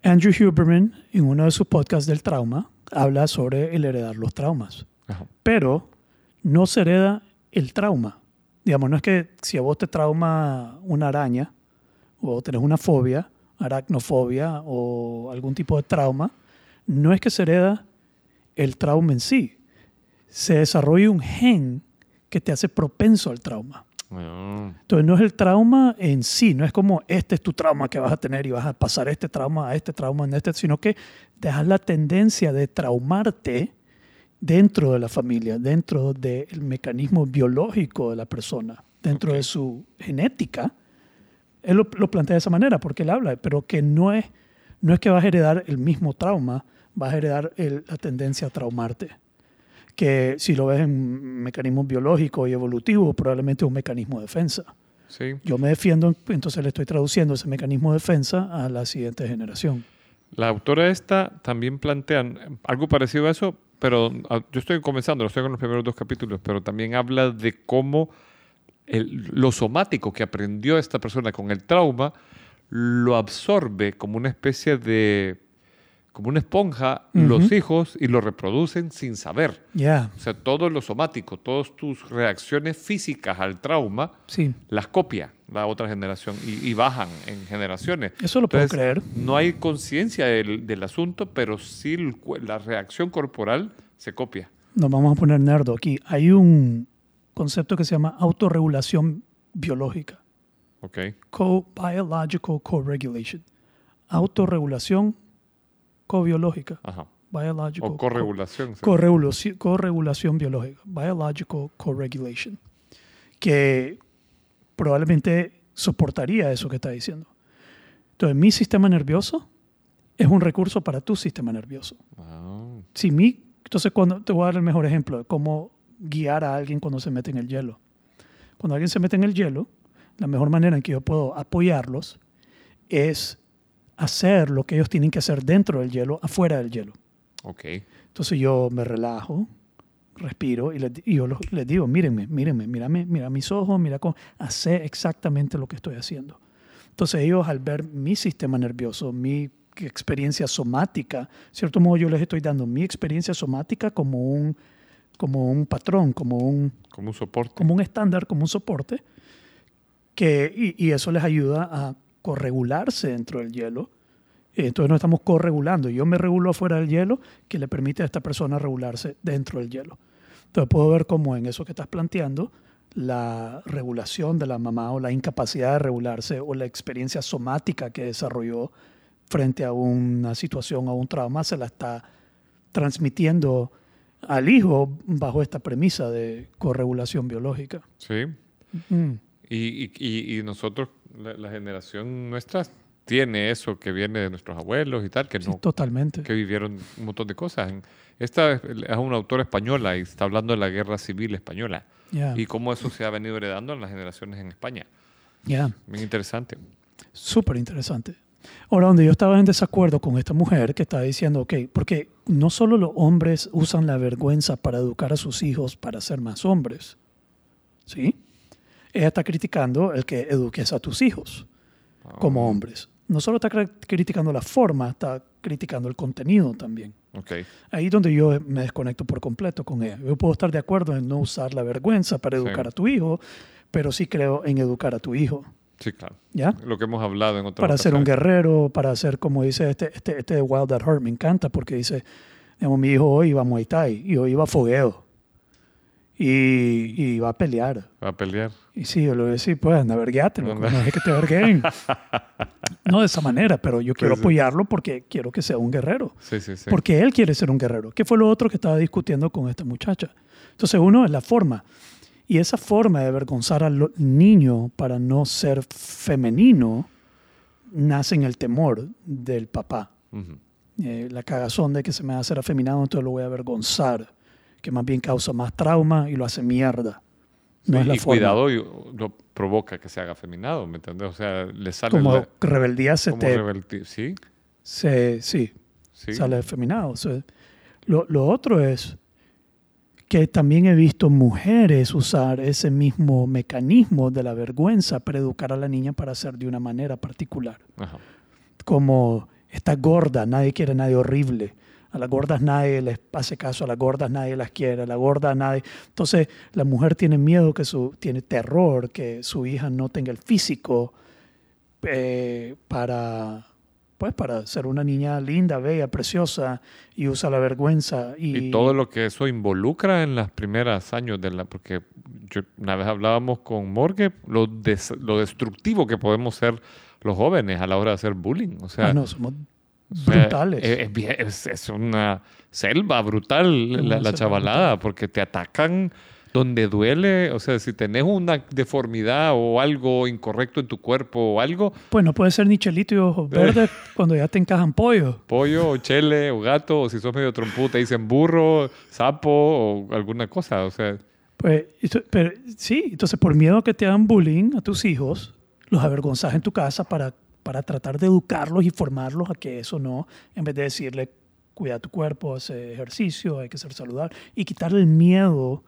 Speaker 2: Andrew Huberman, en uno de sus podcasts del trauma, habla sobre el heredar los traumas.
Speaker 1: Ajá.
Speaker 2: pero no se hereda el trauma. Digamos, no es que si a vos te trauma una araña o tenés una fobia, aracnofobia o algún tipo de trauma, no es que se hereda el trauma en sí. Se desarrolla un gen que te hace propenso al trauma. Entonces no es el trauma en sí, no es como este es tu trauma que vas a tener y vas a pasar este trauma a este trauma, en este, sino que dejas la tendencia de traumarte dentro de la familia, dentro del mecanismo biológico de la persona, dentro
Speaker 1: Ok.
Speaker 2: de su genética. Él lo, lo plantea de esa manera porque él habla, pero que no es, no es que vas a heredar el mismo trauma, vas a heredar el- la tendencia a traumarte. Que si lo ves en mecanismos biológicos y evolutivos, probablemente es un mecanismo de defensa.
Speaker 1: sí.
Speaker 2: Yo me defiendo, entonces le estoy traduciendo ese mecanismo de defensa a la siguiente generación.
Speaker 1: La autora esta también plantea algo parecido a eso, pero ah, yo estoy comenzando, estoy con los primeros dos capítulos, pero también habla de cómo el- lo somático que aprendió esta persona con el trauma lo absorbe como una especie de, como una esponja, los hijos y lo reproducen sin saber. O sea, todo lo somático, todas tus reacciones físicas al trauma,
Speaker 2: sí,
Speaker 1: las copia la otra generación y, y bajan en generaciones.
Speaker 2: eso lo puedo creer.
Speaker 1: No hay conciencia del, del asunto, pero sí la reacción corporal se copia.
Speaker 2: Nos vamos a poner nerdo aquí. Hay un concepto que se llama autorregulación biológica.
Speaker 1: ¿Ok?
Speaker 2: Co biological co-regulation. Autorregulación co-biológica.
Speaker 1: Ajá.
Speaker 2: Biological
Speaker 1: O corregulación.
Speaker 2: Corregulación, corregulación biológica, biological co-regulation, que probablemente soportaría eso que está diciendo. Entonces, mi sistema nervioso es un recurso para tu sistema nervioso.
Speaker 1: Ah,
Speaker 2: Si mi, entonces, cuando, te voy a dar el mejor ejemplo de cómo guiar a alguien cuando se mete en el hielo. Cuando alguien se mete en el hielo, la mejor manera en que yo puedo apoyarlos es hacer lo que ellos tienen que hacer dentro del hielo, afuera del hielo.
Speaker 1: ok.
Speaker 2: Entonces yo me relajo, respiro y les, y yo les digo, mírenme, mírenme, mírame, mira mis ojos, mira cómo, hace exactamente lo que estoy haciendo. Entonces ellos al ver mi sistema nervioso, mi experiencia somática, cierto modo yo les estoy dando mi experiencia somática como un como un patrón, como un,
Speaker 1: Como un soporte.
Speaker 2: como un estándar, como un soporte, que, y, y eso les ayuda a corregularse dentro del hielo. Entonces no estamos corregulando. Yo me regulo afuera del hielo, que le permite a esta persona regularse dentro del hielo. Entonces puedo ver cómo en eso que estás planteando, la regulación de la mamá o la incapacidad de regularse o la experiencia somática que desarrolló frente a una situación o un trauma se la está transmitiendo al hijo bajo esta premisa de corregulación biológica.
Speaker 1: Sí.
Speaker 2: Mm.
Speaker 1: Y- y nosotros, la, la generación nuestra, tiene eso que viene de nuestros abuelos y tal, que
Speaker 2: Sí,
Speaker 1: no
Speaker 2: totalmente.
Speaker 1: que vivieron un montón de cosas. Esta es una autora española y está hablando de la guerra civil española
Speaker 2: Ya,
Speaker 1: y cómo eso se ha venido heredando en las generaciones en España.
Speaker 2: ya.
Speaker 1: Bien interesante.
Speaker 2: Súper interesante. Ahora, donde yo estaba en desacuerdo con esta mujer que estaba diciendo, ok, porque no solo los hombres usan la vergüenza para educar a sus hijos para ser más hombres, ¿sí? Ella está criticando el que eduques a tus hijos como hombres. No solo está cri- criticando la forma, está criticando el contenido también.
Speaker 1: Ok,
Speaker 2: Ahí es donde yo me desconecto por completo con ella. Yo puedo estar de acuerdo en no usar la vergüenza para
Speaker 1: Sí.
Speaker 2: educar a tu hijo, pero sí creo en educar a tu hijo,
Speaker 1: sí, claro.
Speaker 2: ¿ya?
Speaker 1: Lo que hemos hablado en otras
Speaker 2: para ser un guerrero, para ser como dice este, este, este de Wild at Heart, me encanta porque dice, digamos, mi hijo hoy iba a Muay Thai y hoy iba a fogueo y, y va a pelear.
Speaker 1: Va a pelear.
Speaker 2: Y sí, yo le voy a decir, pues anda, vergueate, no es que te verguen. no de esa manera, pero yo quiero
Speaker 1: sí.
Speaker 2: apoyarlo porque quiero que sea un guerrero.
Speaker 1: Sí, sí, sí.
Speaker 2: Porque él quiere ser un guerrero. ¿Qué fue lo otro que estaba discutiendo con esta muchacha? Entonces, uno es la forma. Y esa forma de avergonzar al niño para no ser femenino nace en el temor del papá.
Speaker 1: Ujú.
Speaker 2: Eh, la cagazón de que se me va a hacer afeminado, entonces lo voy a avergonzar. Que más bien causa más trauma y lo hace mierda. No
Speaker 1: Sí,
Speaker 2: es la
Speaker 1: y
Speaker 2: forma.
Speaker 1: cuidado, y lo provoca que se haga afeminado, ¿me entiendes? O sea, le sale
Speaker 2: Como
Speaker 1: la-
Speaker 2: rebeldía se
Speaker 1: como
Speaker 2: te...
Speaker 1: rebeldi- Sí,
Speaker 2: se- sí,
Speaker 1: sí.
Speaker 2: sale efeminado. O sea, lo, lo otro es que también he visto mujeres usar ese mismo mecanismo de la vergüenza para educar a la niña para hacer de una manera particular.
Speaker 1: Ajá.
Speaker 2: Como está gorda, nadie quiere a nadie horrible. A las gordas nadie les hace caso, a las gordas nadie las quiere, a la gorda nadie. Entonces la mujer tiene miedo, que su, tiene terror que su hija no tenga el físico eh, para, pues, para ser una niña linda, bella, preciosa y usa la vergüenza. Y,
Speaker 1: Y todo lo que eso involucra en los primeros años de la... Porque yo, una vez hablábamos con Morgue, lo, des- lo destructivo que podemos ser los jóvenes a la hora de hacer bullying. O sea,
Speaker 2: Ah, no, somos
Speaker 1: o sea,
Speaker 2: brutales.
Speaker 1: Es, es es- es una selva brutal la, la chavalada, porque te atacan donde duele. O sea, si tenés una deformidad o algo incorrecto en tu cuerpo o algo,
Speaker 2: Pues no puede ser ni chelito y ojos verdes cuando ya te encajan pollo.
Speaker 1: pollo o chele o gato, o si sos medio trompudo te dicen burro, sapo o alguna cosa. O sea,
Speaker 2: Pues, pero, sí, entonces por miedo a que te hagan bullying a tus hijos, los avergonzas en tu casa para, para tratar de educarlos y formarlos a que eso no, en vez de decirle, cuida tu cuerpo, hace ejercicio, hay que ser saludable, y quitarle el miedo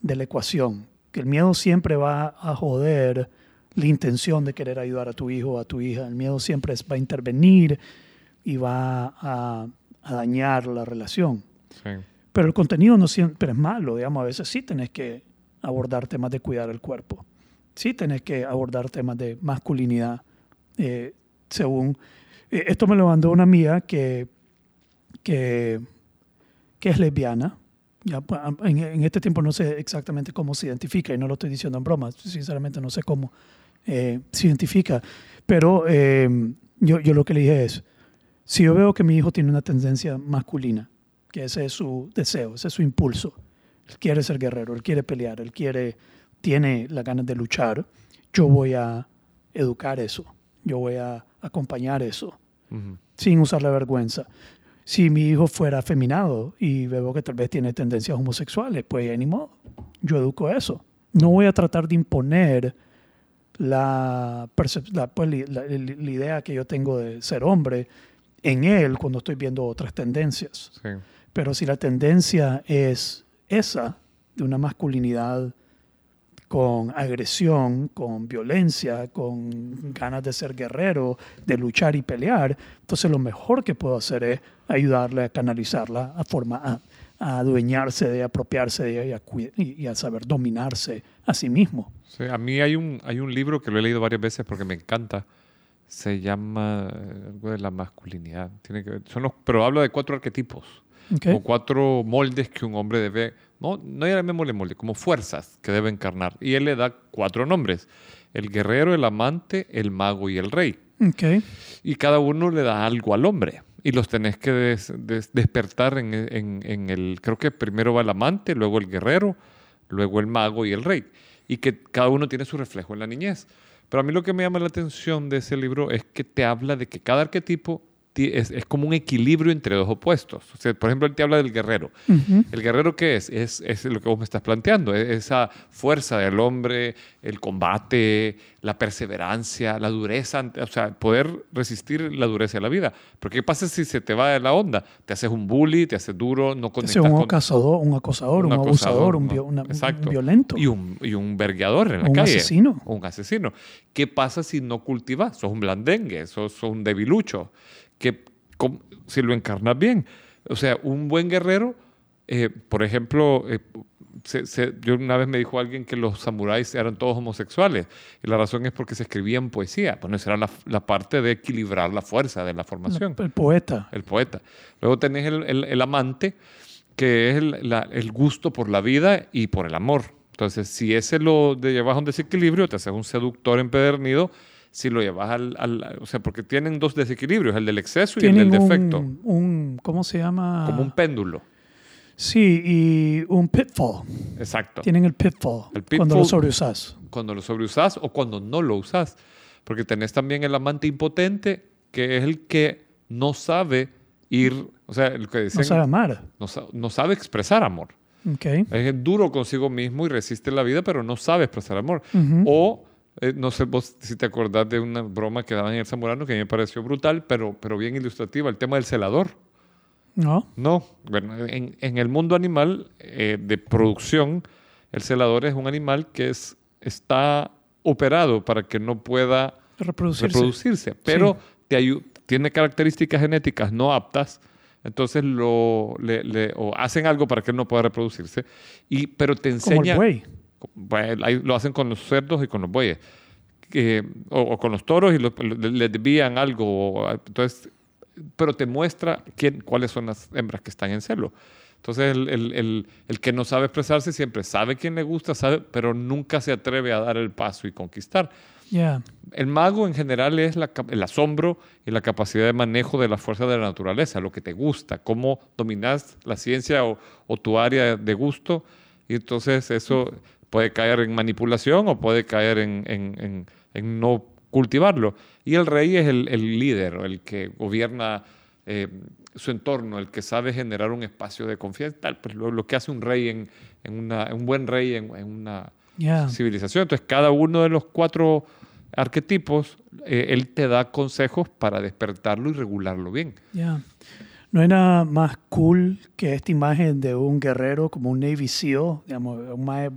Speaker 2: de la ecuación, que el miedo siempre va a joder la intención de querer ayudar a tu hijo o a tu hija, el miedo siempre va a intervenir y va a, a dañar la relación.
Speaker 1: sí.
Speaker 2: Pero el contenido no siempre es malo, digamos, a veces sí tenés que abordar temas de cuidar el cuerpo, sí tenés que abordar temas de masculinidad, eh, según... eh, esto me lo mandó una amiga que, que, que es lesbiana, ya, pues, en, en este tiempo no sé exactamente cómo se identifica y no lo estoy diciendo en broma, sinceramente no sé cómo eh, se identifica, pero eh, yo, yo lo que le dije es, si yo veo que mi hijo tiene una tendencia masculina, que ese es su deseo, ese es su impulso. Él quiere ser guerrero, él quiere pelear, él quiere, tiene las ganas de luchar. Yo voy a educar eso, yo voy a acompañar eso,
Speaker 1: Ujú.
Speaker 2: sin usar la vergüenza. Si mi hijo fuera afeminado y veo que tal vez tiene tendencias homosexuales, pues ya ni modo, yo educo eso. No voy a tratar de imponer la, la, pues, la- la idea que yo tengo de ser hombre en él cuando estoy viendo otras tendencias.
Speaker 1: Sí.
Speaker 2: Pero si la tendencia es esa, de una masculinidad con agresión, con violencia, con ganas de ser guerrero, de luchar y pelear, entonces lo mejor que puedo hacer es ayudarle a canalizarla a forma a, a adueñarse de, apropiarse de y a, cui- y, y a saber dominarse a sí mismo.
Speaker 1: Sí, a mí hay un, hay un libro que lo he leído varias veces porque me encanta. Se llama eh, algo de la masculinidad. Tiene que ver- son los, pero habla de cuatro arquetipos.
Speaker 2: ¿ok?
Speaker 1: o cuatro moldes que un hombre debe, no, no llamémosle molde, como fuerzas que debe encarnar. Y él le da cuatro nombres, el guerrero, el amante, el mago y el rey.
Speaker 2: Ok.
Speaker 1: Y cada uno le da algo al hombre. Y los tenés que des- des- despertar en, en- en el, creo que primero va el amante, luego el guerrero, luego el mago y el rey. Y que cada uno tiene su reflejo en la niñez. Pero a mí lo que me llama la atención de ese libro es que te habla de que cada arquetipo ti- es, es como un equilibrio entre dos opuestos. O sea, por ejemplo, él te habla del guerrero.
Speaker 2: Ujú.
Speaker 1: ¿El guerrero qué es? es? Es lo que vos me estás planteando, es esa fuerza del hombre, el combate, la perseverancia, la dureza, o sea, poder resistir la dureza de la vida. Porque ¿qué pasa si se te va de la onda? Te haces un bully, te haces duro, no conectas
Speaker 2: un
Speaker 1: con...
Speaker 2: acosador, un acosador, un,
Speaker 1: un
Speaker 2: abusador, un, una- un violento.
Speaker 1: Y un, y un vergueador en la
Speaker 2: Un
Speaker 1: calle.
Speaker 2: asesino.
Speaker 1: O Un asesino. ¿Qué pasa si no cultivas? Sos un blandengue, sos, sos un debilucho. Que, si lo encarnas bien. O sea, un buen guerrero, eh, por ejemplo, eh, se- se- yo una vez me dijo alguien que los samuráis eran todos homosexuales. Y la razón es porque se escribían poesía. Bueno, esa era la, la parte de equilibrar la fuerza de la formación
Speaker 2: el poeta.
Speaker 1: el poeta. Luego tenés el, el- el amante, que es el, la- el gusto por la vida y por el amor. Entonces, si ese lo llevas a un desequilibrio, te haces un seductor empedernido. Si lo llevas al, al- O sea, porque tienen dos desequilibrios, el del exceso y el del defecto.
Speaker 2: un, un- ¿cómo se llama?
Speaker 1: Como un péndulo.
Speaker 2: Sí, y un pitfall.
Speaker 1: Exacto.
Speaker 2: Tienen el pitfall,
Speaker 1: El
Speaker 2: cuando lo
Speaker 1: pitfall-
Speaker 2: sobreusas.
Speaker 1: Cuando lo sobreusas o cuando no lo usas. Porque tenés también el amante impotente, que es el que no sabe ir. O sea, el que
Speaker 2: No
Speaker 1: dicen,
Speaker 2: sabe amar.
Speaker 1: no no sabe expresar amor.
Speaker 2: Ok.
Speaker 1: Es duro consigo mismo y resiste la vida, pero no sabe expresar amor.
Speaker 2: Ujú.
Speaker 1: O, eh, no sé vos si te acordás de una broma que daban en el Zamorano que a mí me pareció brutal, pero, pero bien ilustrativa, el tema del celador.
Speaker 2: ¿No?
Speaker 1: No, bueno, en, en el mundo animal eh, de producción, el celador es un animal que es, está operado para que no pueda
Speaker 2: Reproducirse.
Speaker 1: reproducirse, pero te ayu- tiene características genéticas no aptas, entonces lo, le- le- o hacen algo para que él no pueda reproducirse, y, pero te
Speaker 2: Como el
Speaker 1: enseña...
Speaker 2: buey.
Speaker 1: Bueno, ahí lo hacen con los cerdos y con los bueyes, que- o, o con los toros y los- le, le desvían algo, entonces, pero te muestra quién, cuáles son las hembras que están en celo. Entonces, el, el- el- el que no sabe expresarse siempre sabe quién le gusta, sabe, pero nunca se atreve a dar el paso y conquistar.
Speaker 2: Ya.
Speaker 1: El mago en general es la el asombro y la capacidad de manejo de la fuerza de la naturaleza, lo que te gusta, cómo dominas la ciencia o, o tu área de gusto. Y entonces eso puede caer en manipulación o puede caer en, en- en- en no cultivarlo. Y el rey es el, el líder, el que gobierna eh, su entorno, el que sabe generar un espacio de confianza, tal, pues lo, lo que hace un rey en, en una, un buen rey en, en una
Speaker 2: Ya.
Speaker 1: civilización. Entonces, cada uno de los cuatro arquetipos, eh, él te da consejos para despertarlo y regularlo bien.
Speaker 2: Ya. No hay nada más cool que esta imagen de un guerrero como un Navy SEAL, digamos, un mae,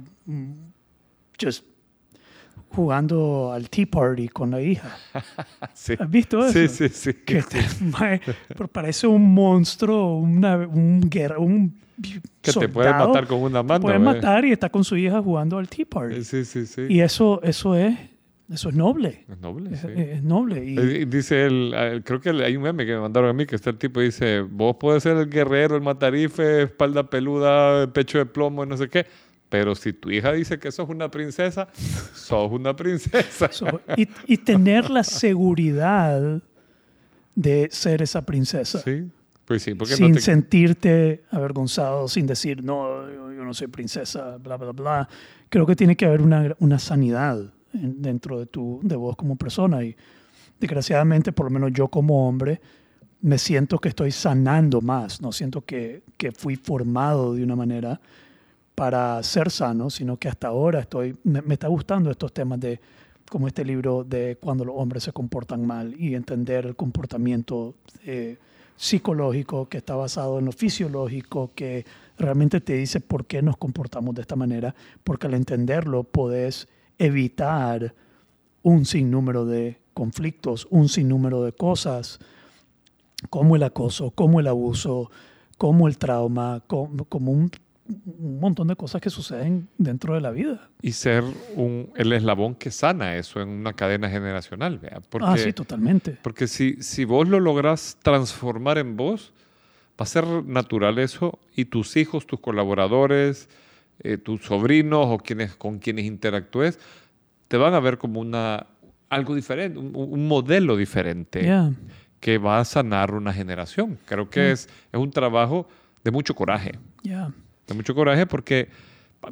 Speaker 2: just jugando al Tea Party con la hija.
Speaker 1: Sí,
Speaker 2: ¿Has visto eso?
Speaker 1: sí, sí. sí.
Speaker 2: Que este mae, parece un monstruo, una, un guerra, un
Speaker 1: Que te puede matar con una
Speaker 2: Te
Speaker 1: mano.
Speaker 2: puede
Speaker 1: ¿eh?
Speaker 2: matar y está con su hija jugando al Tea Party.
Speaker 1: Sí, sí, sí.
Speaker 2: Y eso, eso es, eso es noble.
Speaker 1: Es noble,
Speaker 2: Es,
Speaker 1: sí.
Speaker 2: es noble. Y,
Speaker 1: Eh, Dice él, creo que hay un meme que me mandaron a mí que está el tipo y dice, vos puedes ser el guerrero, el matarife, espalda peluda, pecho de plomo y no sé qué, pero si tu hija dice que sos una princesa, sos una princesa.
Speaker 2: Y, y tener la seguridad de ser esa princesa.
Speaker 1: Sí, pues sí, porque
Speaker 2: sin
Speaker 1: no te...
Speaker 2: sentirte avergonzado, sin decir, no, yo, yo no soy princesa, bla, bla, bla. Creo que tiene que haber una, una sanidad dentro de, tu, de vos como persona. Y desgraciadamente, por lo menos yo como hombre, me siento que estoy sanando más. No siento que, que fui formado de una manera para ser sano, sino que hasta ahora estoy, me, me está gustando estos temas de como este libro de cuando los hombres se comportan mal y entender el comportamiento eh, psicológico que está basado en lo fisiológico, que realmente te dice por qué nos comportamos de esta manera, porque al entenderlo podés evitar un sinnúmero de conflictos, un sinnúmero de cosas, como el acoso, como el abuso, como el trauma, como, como un, un montón de cosas que suceden dentro de la vida.
Speaker 1: Y ser un, el eslabón que sana eso en una cadena generacional, ¿vea? Porque,
Speaker 2: ah, sí, totalmente.
Speaker 1: Porque si, si vos lo lográs transformar en vos, va a ser natural eso y tus hijos, tus colaboradores, eh, tus sobrinos o quienes, con quienes interactúes, te van a ver como una, algo diferente, un, un modelo diferente
Speaker 2: Yeah.
Speaker 1: que va a sanar una generación. Creo que
Speaker 2: Mm.
Speaker 1: es, es un trabajo de mucho coraje,
Speaker 2: Yeah.
Speaker 1: de mucho coraje porque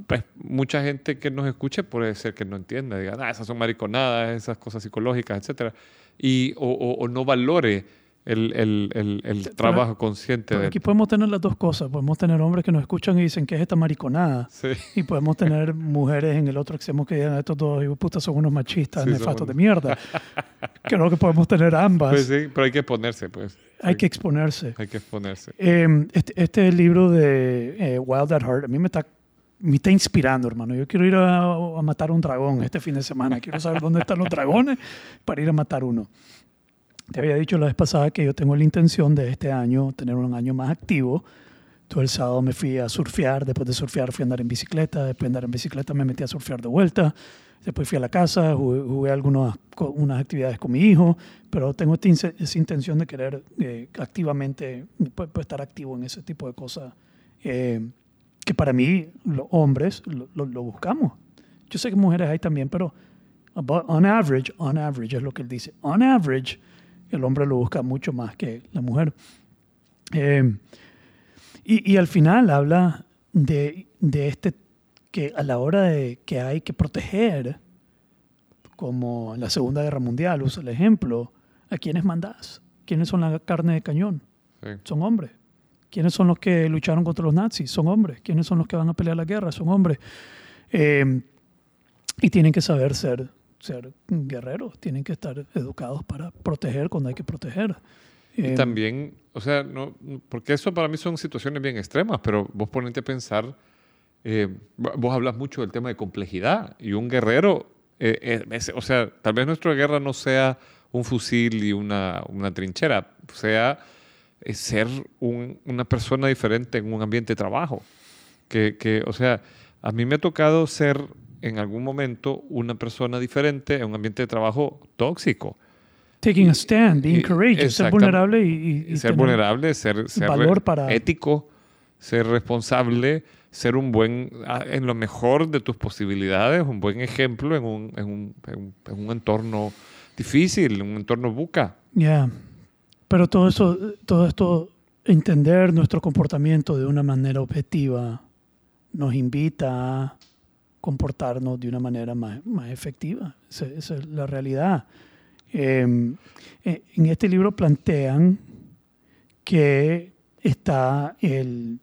Speaker 1: pues, mucha gente que nos escuche puede ser que no entienda, diga, ah, esas son mariconadas, esas cosas psicológicas, etcétera, y o, o- o no valore el, el- el- el trabajo consciente de
Speaker 2: aquí podemos tener las dos cosas. Podemos tener hombres que nos escuchan y dicen que es esta mariconada.
Speaker 1: Sí.
Speaker 2: Y podemos tener mujeres en el otro extremo que digan estos dos son unos machistas
Speaker 1: Sí,
Speaker 2: nefastos de
Speaker 1: unos-
Speaker 2: mierda. Creo que podemos tener ambas.
Speaker 1: Pues sí, pero hay que exponerse, pues.
Speaker 2: Hay
Speaker 1: Hay,
Speaker 2: que exponerse.
Speaker 1: hay que exponerse.
Speaker 2: Eh, este, este libro de eh, Wild at Heart a mí me está, me está inspirando, hermano. Yo quiero ir a, a matar un dragón este fin de semana. Quiero saber dónde están los dragones para ir a matar uno. Te había dicho la vez pasada que yo tengo la intención de este año tener un año más activo. Todo el sábado me fui a surfear, después de surfear fui a andar en bicicleta, después de andar en bicicleta me metí a surfear de vuelta, después fui a la casa, jugué, jugué algunas unas actividades con mi hijo, pero tengo esa intención de querer eh, activamente pues, pues, estar activo en ese tipo de cosas eh, que para mí los hombres lo, lo- lo buscamos. Yo sé que mujeres hay también, pero on average, on average es lo que él dice, on average el hombre lo busca mucho más que la mujer. Eh, y, y al final habla de, de este, que a la hora de que hay que proteger, como en la Segunda Guerra Mundial, usa el ejemplo, ¿a quiénes mandás? ¿Quiénes son la carne de cañón?
Speaker 1: Sí.
Speaker 2: Son hombres. ¿Quiénes son los que lucharon contra los nazis? Son hombres. ¿Quiénes son los que van a pelear la guerra? Son hombres. Eh, y tienen que saber ser, ser guerreros, tienen que estar educados para proteger cuando hay que proteger.
Speaker 1: Y
Speaker 2: Eh,
Speaker 1: también, o sea, no, porque eso para mí son situaciones bien extremas, pero vos ponete a pensar, eh, vos hablas mucho del tema de complejidad y un guerrero, eh, eh, es- o sea, tal vez nuestra guerra no sea un fusil y una, una trinchera, sea eh, ser un- una persona diferente en un ambiente de trabajo. Que, que, o sea, a mí me ha tocado ser en algún momento una persona diferente en un ambiente de trabajo tóxico.
Speaker 2: taking a stand, being courageous, ser vulnerable y, y-
Speaker 1: ser
Speaker 2: tener-
Speaker 1: vulnerable, ser, ser
Speaker 2: valor para-
Speaker 1: ético, ser responsable, ser un buen, ah, en lo mejor de tus posibilidades, un buen ejemplo en un, en un, en un- en un entorno difícil, en un entorno buca.
Speaker 2: Yeah. Pero todo eso, todo esto, entender nuestro comportamiento de una manera objetiva, nos invita a comportarnos de una manera más, más efectiva. Esa, esa es la realidad. Eh, eh, en este libro plantean que está el,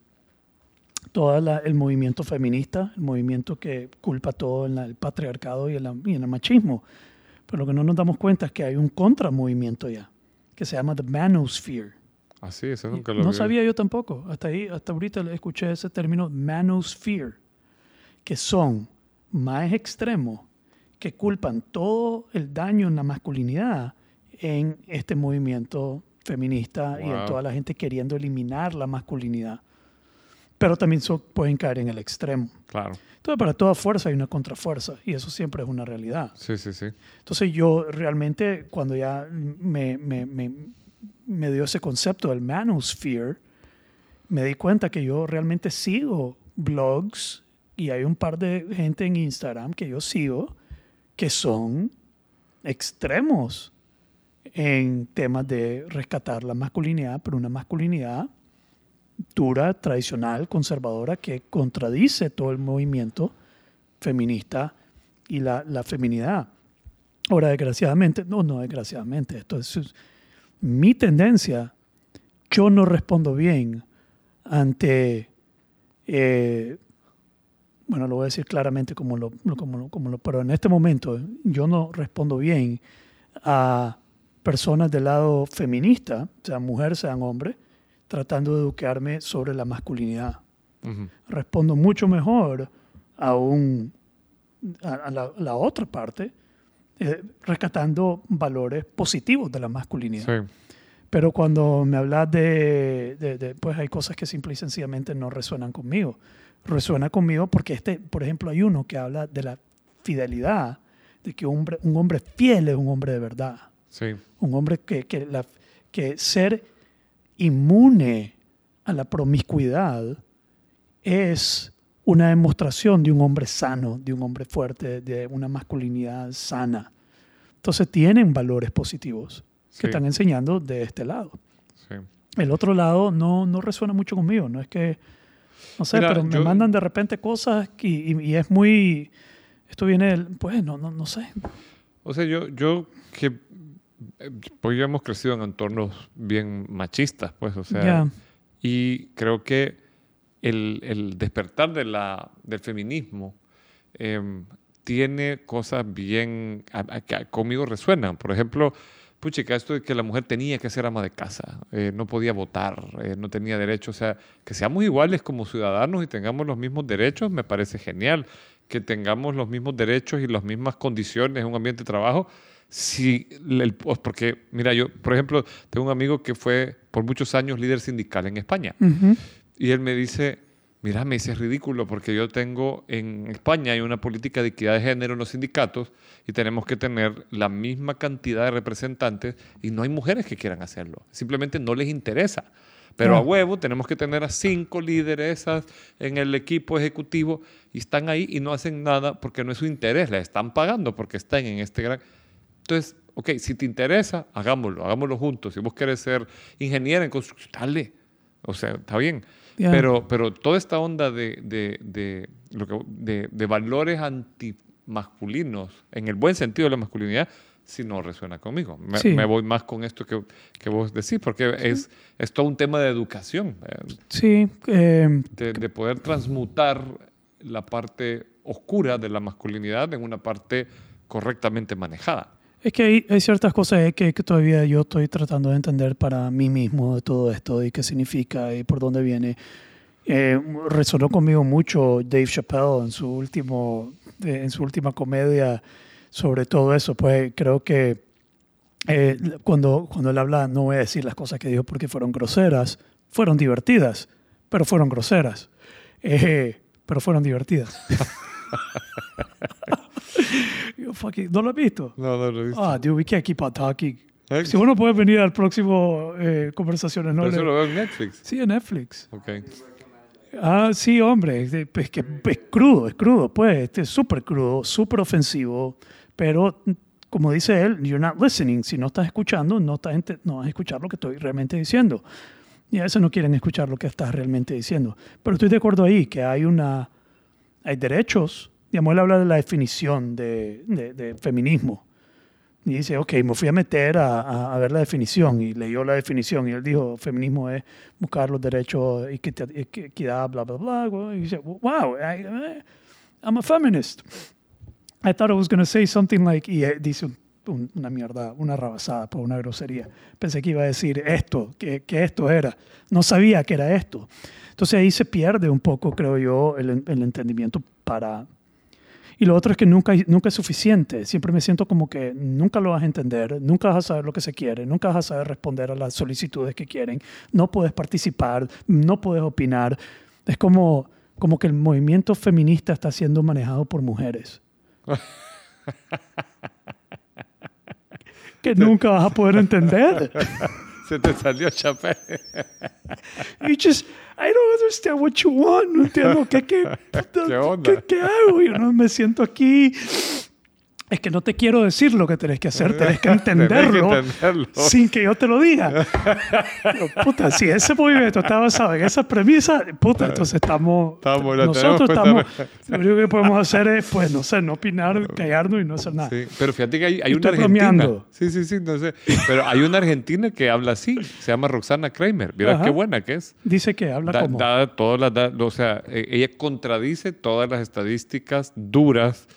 Speaker 2: todo la- el movimiento feminista, el movimiento que culpa todo en la- el patriarcado y el, y en el machismo. Pero lo que no nos damos cuenta es que hay un contramovimiento ya, que se llama The Manosphere.
Speaker 1: Así, eso nunca lo
Speaker 2: No
Speaker 1: vi.
Speaker 2: sabía yo tampoco. Hasta ahí, hasta ahorita escuché ese término Manosphere, que son más extremos que culpan todo el daño en la masculinidad en este movimiento feminista y en
Speaker 1: Wow.
Speaker 2: toda la gente queriendo eliminar la masculinidad. Pero también so- pueden caer en el extremo.
Speaker 1: Claro,
Speaker 2: Entonces, para toda fuerza hay una contrafuerza y eso siempre es una realidad.
Speaker 1: sí, sí, sí.
Speaker 2: Entonces yo realmente cuando ya me, me, me, me dio ese concepto del manosphere, me di cuenta que yo realmente sigo blogs y hay un par de gente en Instagram que yo sigo que son extremos en temas de rescatar la masculinidad, pero una masculinidad dura, tradicional, conservadora, que contradice todo el movimiento feminista y la, la feminidad. Ahora, desgraciadamente, no, no, desgraciadamente, esto es, mi tendencia. Yo no respondo bien ante, eh, bueno, lo voy a decir claramente como lo, como, lo- como lo, pero en este momento yo no respondo bien a personas del lado feminista, sean mujeres, sean hombres, tratando de educarme sobre la masculinidad
Speaker 1: Ujú.
Speaker 2: respondo mucho mejor a, un, a, a la, la otra parte, eh, rescatando valores positivos de la masculinidad.
Speaker 1: Sí.
Speaker 2: Pero cuando me hablas de, de- de- pues hay cosas que simple y sencillamente no resuenan conmigo. Resuena conmigo porque este, por ejemplo, hay uno que habla de la fidelidad, de que un hombre, un hombre fiel es un hombre de verdad.
Speaker 1: Sí.
Speaker 2: Un hombre que, que, la, que ser inmune a la promiscuidad es una demostración de un hombre sano, de un hombre fuerte, de una masculinidad sana. Entonces tienen valores positivos
Speaker 1: Sí.
Speaker 2: que están enseñando de este lado.
Speaker 1: sí.
Speaker 2: El otro lado no, no resuena mucho conmigo, no es que, no sé,
Speaker 1: Mira,
Speaker 2: pero me
Speaker 1: yo-
Speaker 2: mandan de repente cosas y, y- y es muy, esto viene, del- pues no, no, no sé.
Speaker 1: O sea, yo, yo que eh, pues ya hemos crecido en entornos bien machistas, pues, o sea,
Speaker 2: Ya.
Speaker 1: y creo que el, el despertar de la, del feminismo em, tiene cosas bien a- a- que conmigo resuenan. Por ejemplo, puchica, esto de que la mujer tenía que ser ama de casa, eh, no podía votar, eh, no tenía derecho, o sea, que seamos iguales como ciudadanos y tengamos los mismos derechos, me parece genial. Que tengamos los mismos derechos y las mismas condiciones en un ambiente de trabajo. Si el- porque, mira, yo, por ejemplo, tengo un amigo que fue por muchos años líder sindical en España.
Speaker 2: Ujú.
Speaker 1: Y él me dice, mira, me dice, es ridículo porque yo tengo, en España hay una política de equidad de género en los sindicatos y tenemos que tener la misma cantidad de representantes y no hay mujeres que quieran hacerlo. Simplemente no les interesa. Pero a huevo tenemos que tener a cinco lideresas en el equipo ejecutivo y están ahí y no hacen nada porque no es su interés, la están pagando porque están en este gran... Entonces, ok, si te interesa, hagámoslo, hagámoslo juntos. Si vos querés ser ingeniera en construcción, dale. O sea, está bien.
Speaker 2: Ya.
Speaker 1: Pero, pero toda esta onda de, de, de, lo que, de, de valores antimasculinos, en el buen sentido de la masculinidad, sí no resuena conmigo. Me,
Speaker 2: Sí.
Speaker 1: me voy más con esto que, que vos decís, porque es, es todo un tema de educación, eh,
Speaker 2: Sí, eh,
Speaker 1: de, de poder transmutar la parte oscura de la masculinidad en una parte correctamente manejada.
Speaker 2: Es que hay, hay ciertas cosas eh, que, que todavía yo estoy tratando de entender para mí mismo de todo esto y qué significa y por dónde viene. Eh, resonó conmigo mucho Dave Chappelle en su, último, eh, en su última comedia sobre todo eso. Pues creo que eh, cuando, cuando él habla, no voy a decir las cosas que dijo porque fueron groseras, fueron divertidas, pero fueron groseras. Eh, pero fueron divertidas. Yo fucking- ¿No lo has visto?
Speaker 1: No, no lo he visto.
Speaker 2: Ah, dude, we can't keep on talking.
Speaker 1: Eh,
Speaker 2: Si uno puede venir al próximo eh, conversaciones, ¿no?
Speaker 1: pero eso lo veo en Netflix.
Speaker 2: Sí, en Netflix.
Speaker 1: Ok.
Speaker 2: Ah, sí, hombre, es, que es crudo, es crudo, pues, este, es súper crudo, súper ofensivo, pero como dice él, you're not listening. Si no estás escuchando, no, estás no vas a escuchar lo que estoy realmente diciendo. Y a veces no quieren escuchar lo que estás realmente diciendo. Pero estoy de acuerdo ahí, que hay una, hay derechos. Digamos, él habla de la definición de, de- de feminismo. Y dice, ok, me fui a meter a, a- a ver la definición y leyó la definición y él dijo, feminismo es buscar los derechos, equi- equidad, bla, bla, bla. Y dice, wow, I, I- I'm a feminist. I thought I was going to say something like, y eh, dice un- un- una mierda, una rabasada, por una grosería. Pensé que iba a decir esto, que, que esto era. No sabía que era esto. Entonces ahí se pierde un poco, creo yo, el, el entendimiento para... Y lo otro es que nunca, nunca es suficiente. Siempre me siento como que nunca lo vas a entender, nunca vas a saber lo que se quiere, nunca vas a saber responder a las solicitudes que quieren, no puedes participar, no puedes opinar. Es como, como que el movimiento feminista está siendo manejado por mujeres. que nunca vas a poder entender.
Speaker 1: Se te salió Chapé.
Speaker 2: You just, I don't understand what you want. No entiendo qué, qué,
Speaker 1: ¿Qué onda?
Speaker 2: qué, qué hago. Yo no me siento aquí. Es que no te quiero decir lo que tenés que hacer, tenés que entenderlo,
Speaker 1: entenderlo.
Speaker 2: sin que yo te lo diga. Puta, si ese movimiento está basado en esa premisa, puta, entonces estamos.
Speaker 1: Estamos,
Speaker 2: nosotros estamos. Lo único que podemos hacer es, pues, no sé, no opinar, callarnos y no hacer nada.
Speaker 1: Sí, pero fíjate que hay, hay una argentina.
Speaker 2: bromeando.
Speaker 1: Sí, sí, sí, no sé. Pero hay una argentina que habla así. Se llama Roxana Kramer. Mira qué buena que es.
Speaker 2: Dice que habla
Speaker 1: Da,
Speaker 2: como.
Speaker 1: da todas las, da- o sea, eh, ella contradice todas las estadísticas duras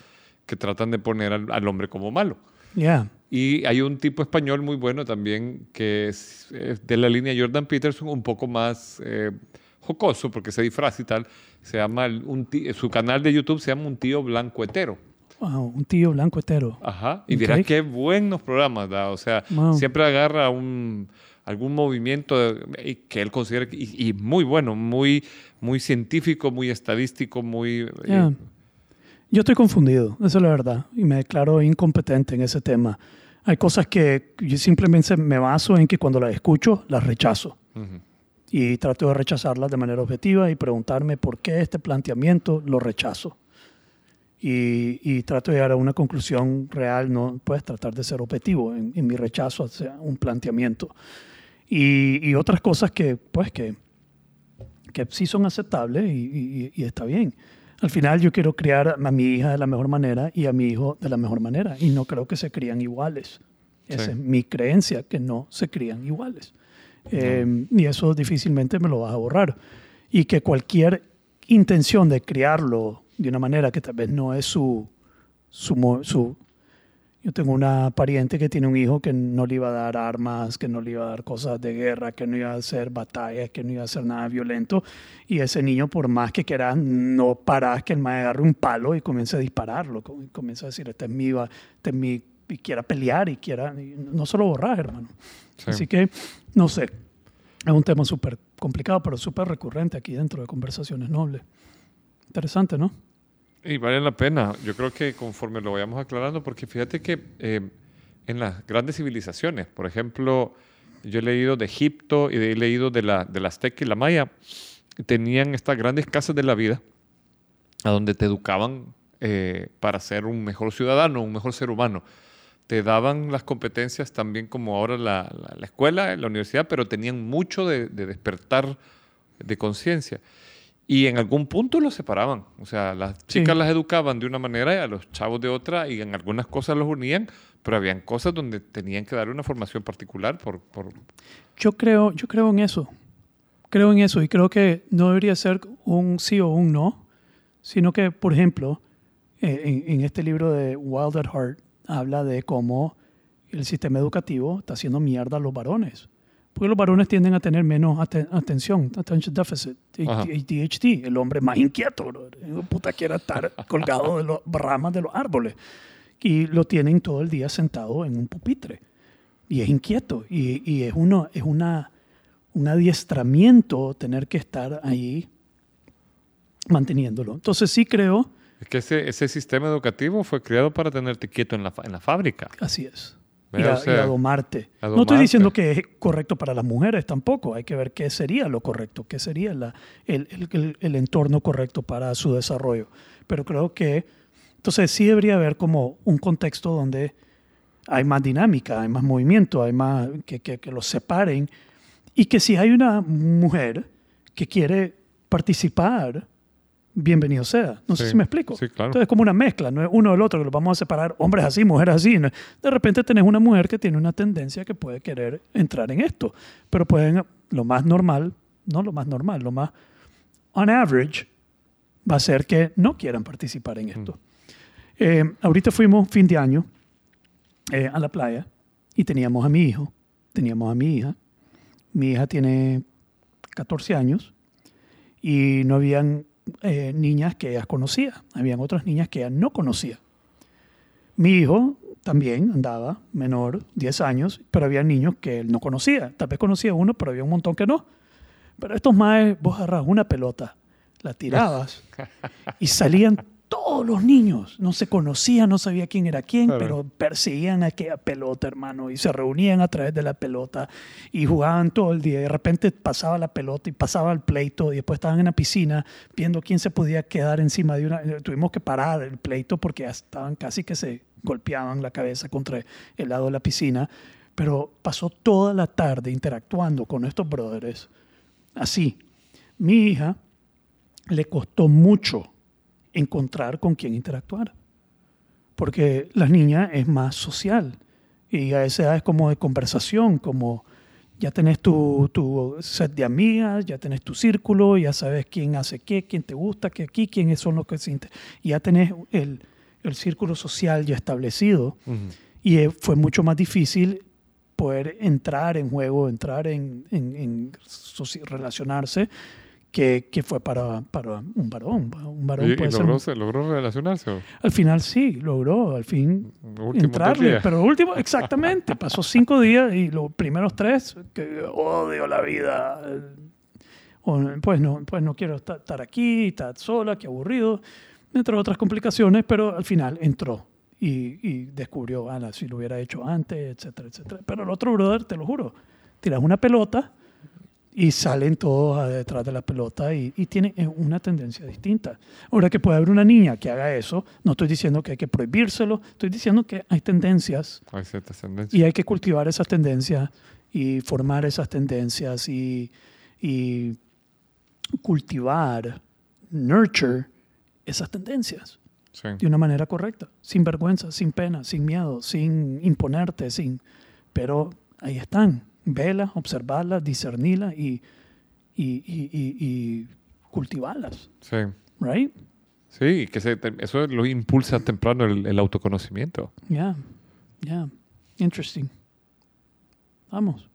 Speaker 1: que tratan de poner al, al hombre como malo.
Speaker 2: Yeah.
Speaker 1: Y hay un tipo español muy bueno también que es, es de la línea Jordan Peterson, un poco más eh, jocoso porque se disfraza y tal. Se llama un tí- su canal de YouTube se llama Un tío blanco hetero.
Speaker 2: Wow, un tío blanco hetero.
Speaker 1: Ajá. Y
Speaker 2: Ok.
Speaker 1: verás qué buenos programas da. O sea,
Speaker 2: Wow.
Speaker 1: siempre agarra un, algún movimiento que él considere, y, y muy bueno, muy, muy científico, muy estadístico, muy... eh.
Speaker 2: Yo estoy confundido, esa es la verdad, y me declaro incompetente en ese tema. Hay cosas que yo simplemente me baso en que cuando las escucho, las rechazo.
Speaker 1: ujú.
Speaker 2: Y trato de rechazarlas de manera objetiva y preguntarme por qué este planteamiento lo rechazo. Y, y trato de llegar a una conclusión real, no puedes tratar de ser objetivo en, en mi rechazo hacia un planteamiento. Y, y otras cosas que, pues, que, que sí son aceptables y- y está bien. Al final yo quiero criar a mi hija de la mejor manera y a mi hijo de la mejor manera. Y no creo que se crían iguales. Esa
Speaker 1: Sí.
Speaker 2: es mi creencia, que no se crían iguales. Eh, y eso difícilmente me lo vas a borrar. Y que cualquier intención de criarlo de una manera que tal vez no es su, su... Yo tengo una pariente que tiene un hijo que no le iba a dar armas, que no le iba a dar cosas de guerra, que no iba a hacer batallas, que no iba a hacer nada violento. Y ese niño, por más que quiera, no para que el mae agarre un palo y comience a dispararlo. com- Comienza a decir, este es mi, este es mi, y quiera pelear y quiera... y no se lo borras, hermano.
Speaker 1: Sí.
Speaker 2: Así que, no sé, es un tema súper complicado, pero súper recurrente aquí dentro de conversaciones nobles. Interesante, ¿no?
Speaker 1: Y vale la pena. Yo creo que conforme lo vayamos aclarando, porque fíjate que eh, en las grandes civilizaciones, por ejemplo, yo he leído de Egipto y he leído de la, de la Azteca y la Maya, tenían estas grandes casas de la vida a donde te educaban eh, para ser un mejor ciudadano, un mejor ser humano. Te daban las competencias también como ahora la, la- la escuela, la universidad, pero tenían mucho de, de despertar de conciencia. Y en algún punto los separaban. O sea, las
Speaker 2: Sí.
Speaker 1: chicas las educaban de una manera y a los chavos de otra, y en algunas cosas los unían, pero habían cosas donde tenían que dar una formación particular por... por
Speaker 2: Yo creo, yo creo en eso. Creo en eso y creo que no debería ser un sí o un no, sino que, por ejemplo, eh, en, en este libro de Wild at Heart habla de cómo el sistema educativo está haciendo mierda a los varones. Porque los varones tienden a tener menos aten- atención, attention deficit. ADHD, el hombre más inquieto, bro. El puta quiere estar colgado de las ramas de los árboles. Y lo tienen todo el día sentado en un pupitre y es inquieto y, y es, uno, es una, un adiestramiento tener que estar ahí manteniéndolo. Entonces sí creo,
Speaker 1: Es que ese, ese sistema educativo fue creado para tenerte quieto en la, en la fábrica.
Speaker 2: así es. Y a,
Speaker 1: o sea,
Speaker 2: y a domarte.
Speaker 1: a
Speaker 2: No estoy diciendo
Speaker 1: domarte.
Speaker 2: que es correcto para las mujeres tampoco. Hay que ver qué sería lo correcto, qué sería la- el, el- el- el entorno correcto para su desarrollo. Pero creo que, entonces sí debería haber como un contexto donde hay más dinámica, hay más movimiento, hay más que, que, que los separen. Y que si hay una mujer que quiere participar, bienvenido sea. No sé
Speaker 1: Sí,
Speaker 2: si me explico.
Speaker 1: sí, claro.
Speaker 2: Entonces es como una mezcla, no es uno del otro, que los vamos a separar, hombres así, mujeres así. No- De repente tenés una mujer que tiene una tendencia que puede querer entrar en esto, pero pueden, lo más normal, no lo más normal, lo más on average, va a ser que no quieran participar en esto. Eh, ahorita fuimos fin de año eh, a la playa y teníamos a mi hijo, teníamos a mi hija. Mi hija tiene 14 años y no habían eh, niñas que ella conocía, habían otras niñas que ella no conocía. Mi hijo también andaba menor, 10 años, pero había niños que él no conocía. Tal vez conocía uno, pero había un montón que no. Pero estos más, vos agarrabas una pelota, la tirabas y salían todos los niños. No se conocían, no sabía quién era quién,
Speaker 1: Claro.
Speaker 2: pero perseguían aquella pelota, hermano, y se reunían a través de la pelota y jugaban todo el día. Y de repente pasaba la pelota y pasaba el pleito y después estaban en la piscina viendo quién se podía quedar encima de una. Tuvimos que parar el pleito porque ya estaban casi que se golpeaban la cabeza contra el lado de la piscina. Pero pasó toda la tarde interactuando con estos brothers así. Mi hija le costó mucho encontrar con quién interactuar. Porque la niña es más social. Y a esa edad es como de conversación, como ya tenés tu, tu set de amigas, ya tenés tu círculo, ya sabes quién hace qué, quién te gusta, que aquí, quiénes son los que se... Y ya tenés el, el círculo social ya establecido. Y eh, fue mucho más difícil poder entrar en juego, entrar en, en- en relacionarse, que, que fue para, para un varón. Un varón
Speaker 1: ¿Y, y
Speaker 2: puede ser
Speaker 1: logró,
Speaker 2: un-
Speaker 1: se- logró relacionarse?
Speaker 2: Al final sí, logró, al fin
Speaker 1: Último
Speaker 2: entrarle. Pero último, exactamente, pasó cinco días y los primeros tres, que odio la vida. O, pues, no, pues no quiero esta- estar aquí, estar sola, qué aburrido, entre otras complicaciones, pero al final entró y, y descubrió, Ana, si lo hubiera hecho antes, etcétera, etcétera. Pero el otro brother, te lo juro, tiras una pelota y salen todos a detrás de la pelota y, y tiene eh, una tendencia distinta. Ahora que puede haber una niña que haga eso, no estoy diciendo que hay que prohibírselo, estoy diciendo que hay tendencias
Speaker 1: Hay ciertas tendencias.
Speaker 2: y hay que cultivar esas tendencias y formar esas tendencias y, y cultivar, nurture esas tendencias
Speaker 1: Sí.
Speaker 2: de una manera correcta, sin vergüenza, sin pena, sin miedo, sin imponerte, sin... Pero ahí están, velas, observarlas, discernirlas y, y, y, y- cultivarlas,
Speaker 1: Sí.
Speaker 2: right?
Speaker 1: Sí, que se, eso lo impulsa temprano el, el autoconocimiento.
Speaker 2: Yeah, yeah, interesting. Vamos.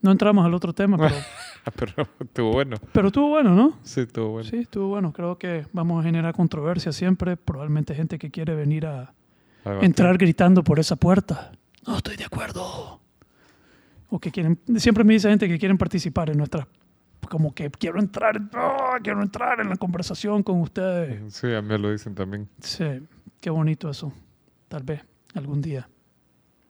Speaker 2: No entramos al otro tema, pero,
Speaker 1: Pero estuvo bueno.
Speaker 2: pero estuvo bueno, ¿no?
Speaker 1: Sí, estuvo bueno.
Speaker 2: Sí, estuvo bueno. Creo que vamos a generar controversia siempre. Probablemente gente que quiere venir a entrar gritando por esa puerta. No estoy de acuerdo. O que quieren, siempre me dice gente que quieren participar en nuestras, como que quiero entrar, ¡ah! quiero entrar en la conversación con ustedes.
Speaker 1: Sí, a mí me lo dicen también.
Speaker 2: Sí, qué bonito eso. Tal vez algún día.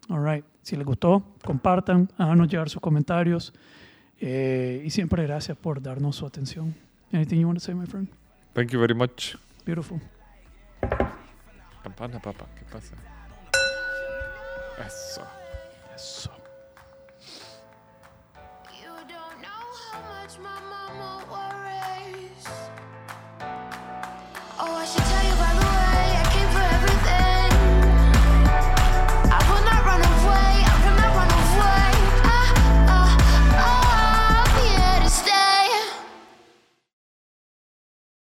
Speaker 2: All right. Si les gustó, compartan, háganos llegar sus comentarios. Eh, y siempre gracias por darnos su atención. Anything you want to say, my friend?
Speaker 1: Thank you very much.
Speaker 2: Beautiful.
Speaker 1: Campana, papá. ¿Qué pasa? Eso.
Speaker 2: Eso.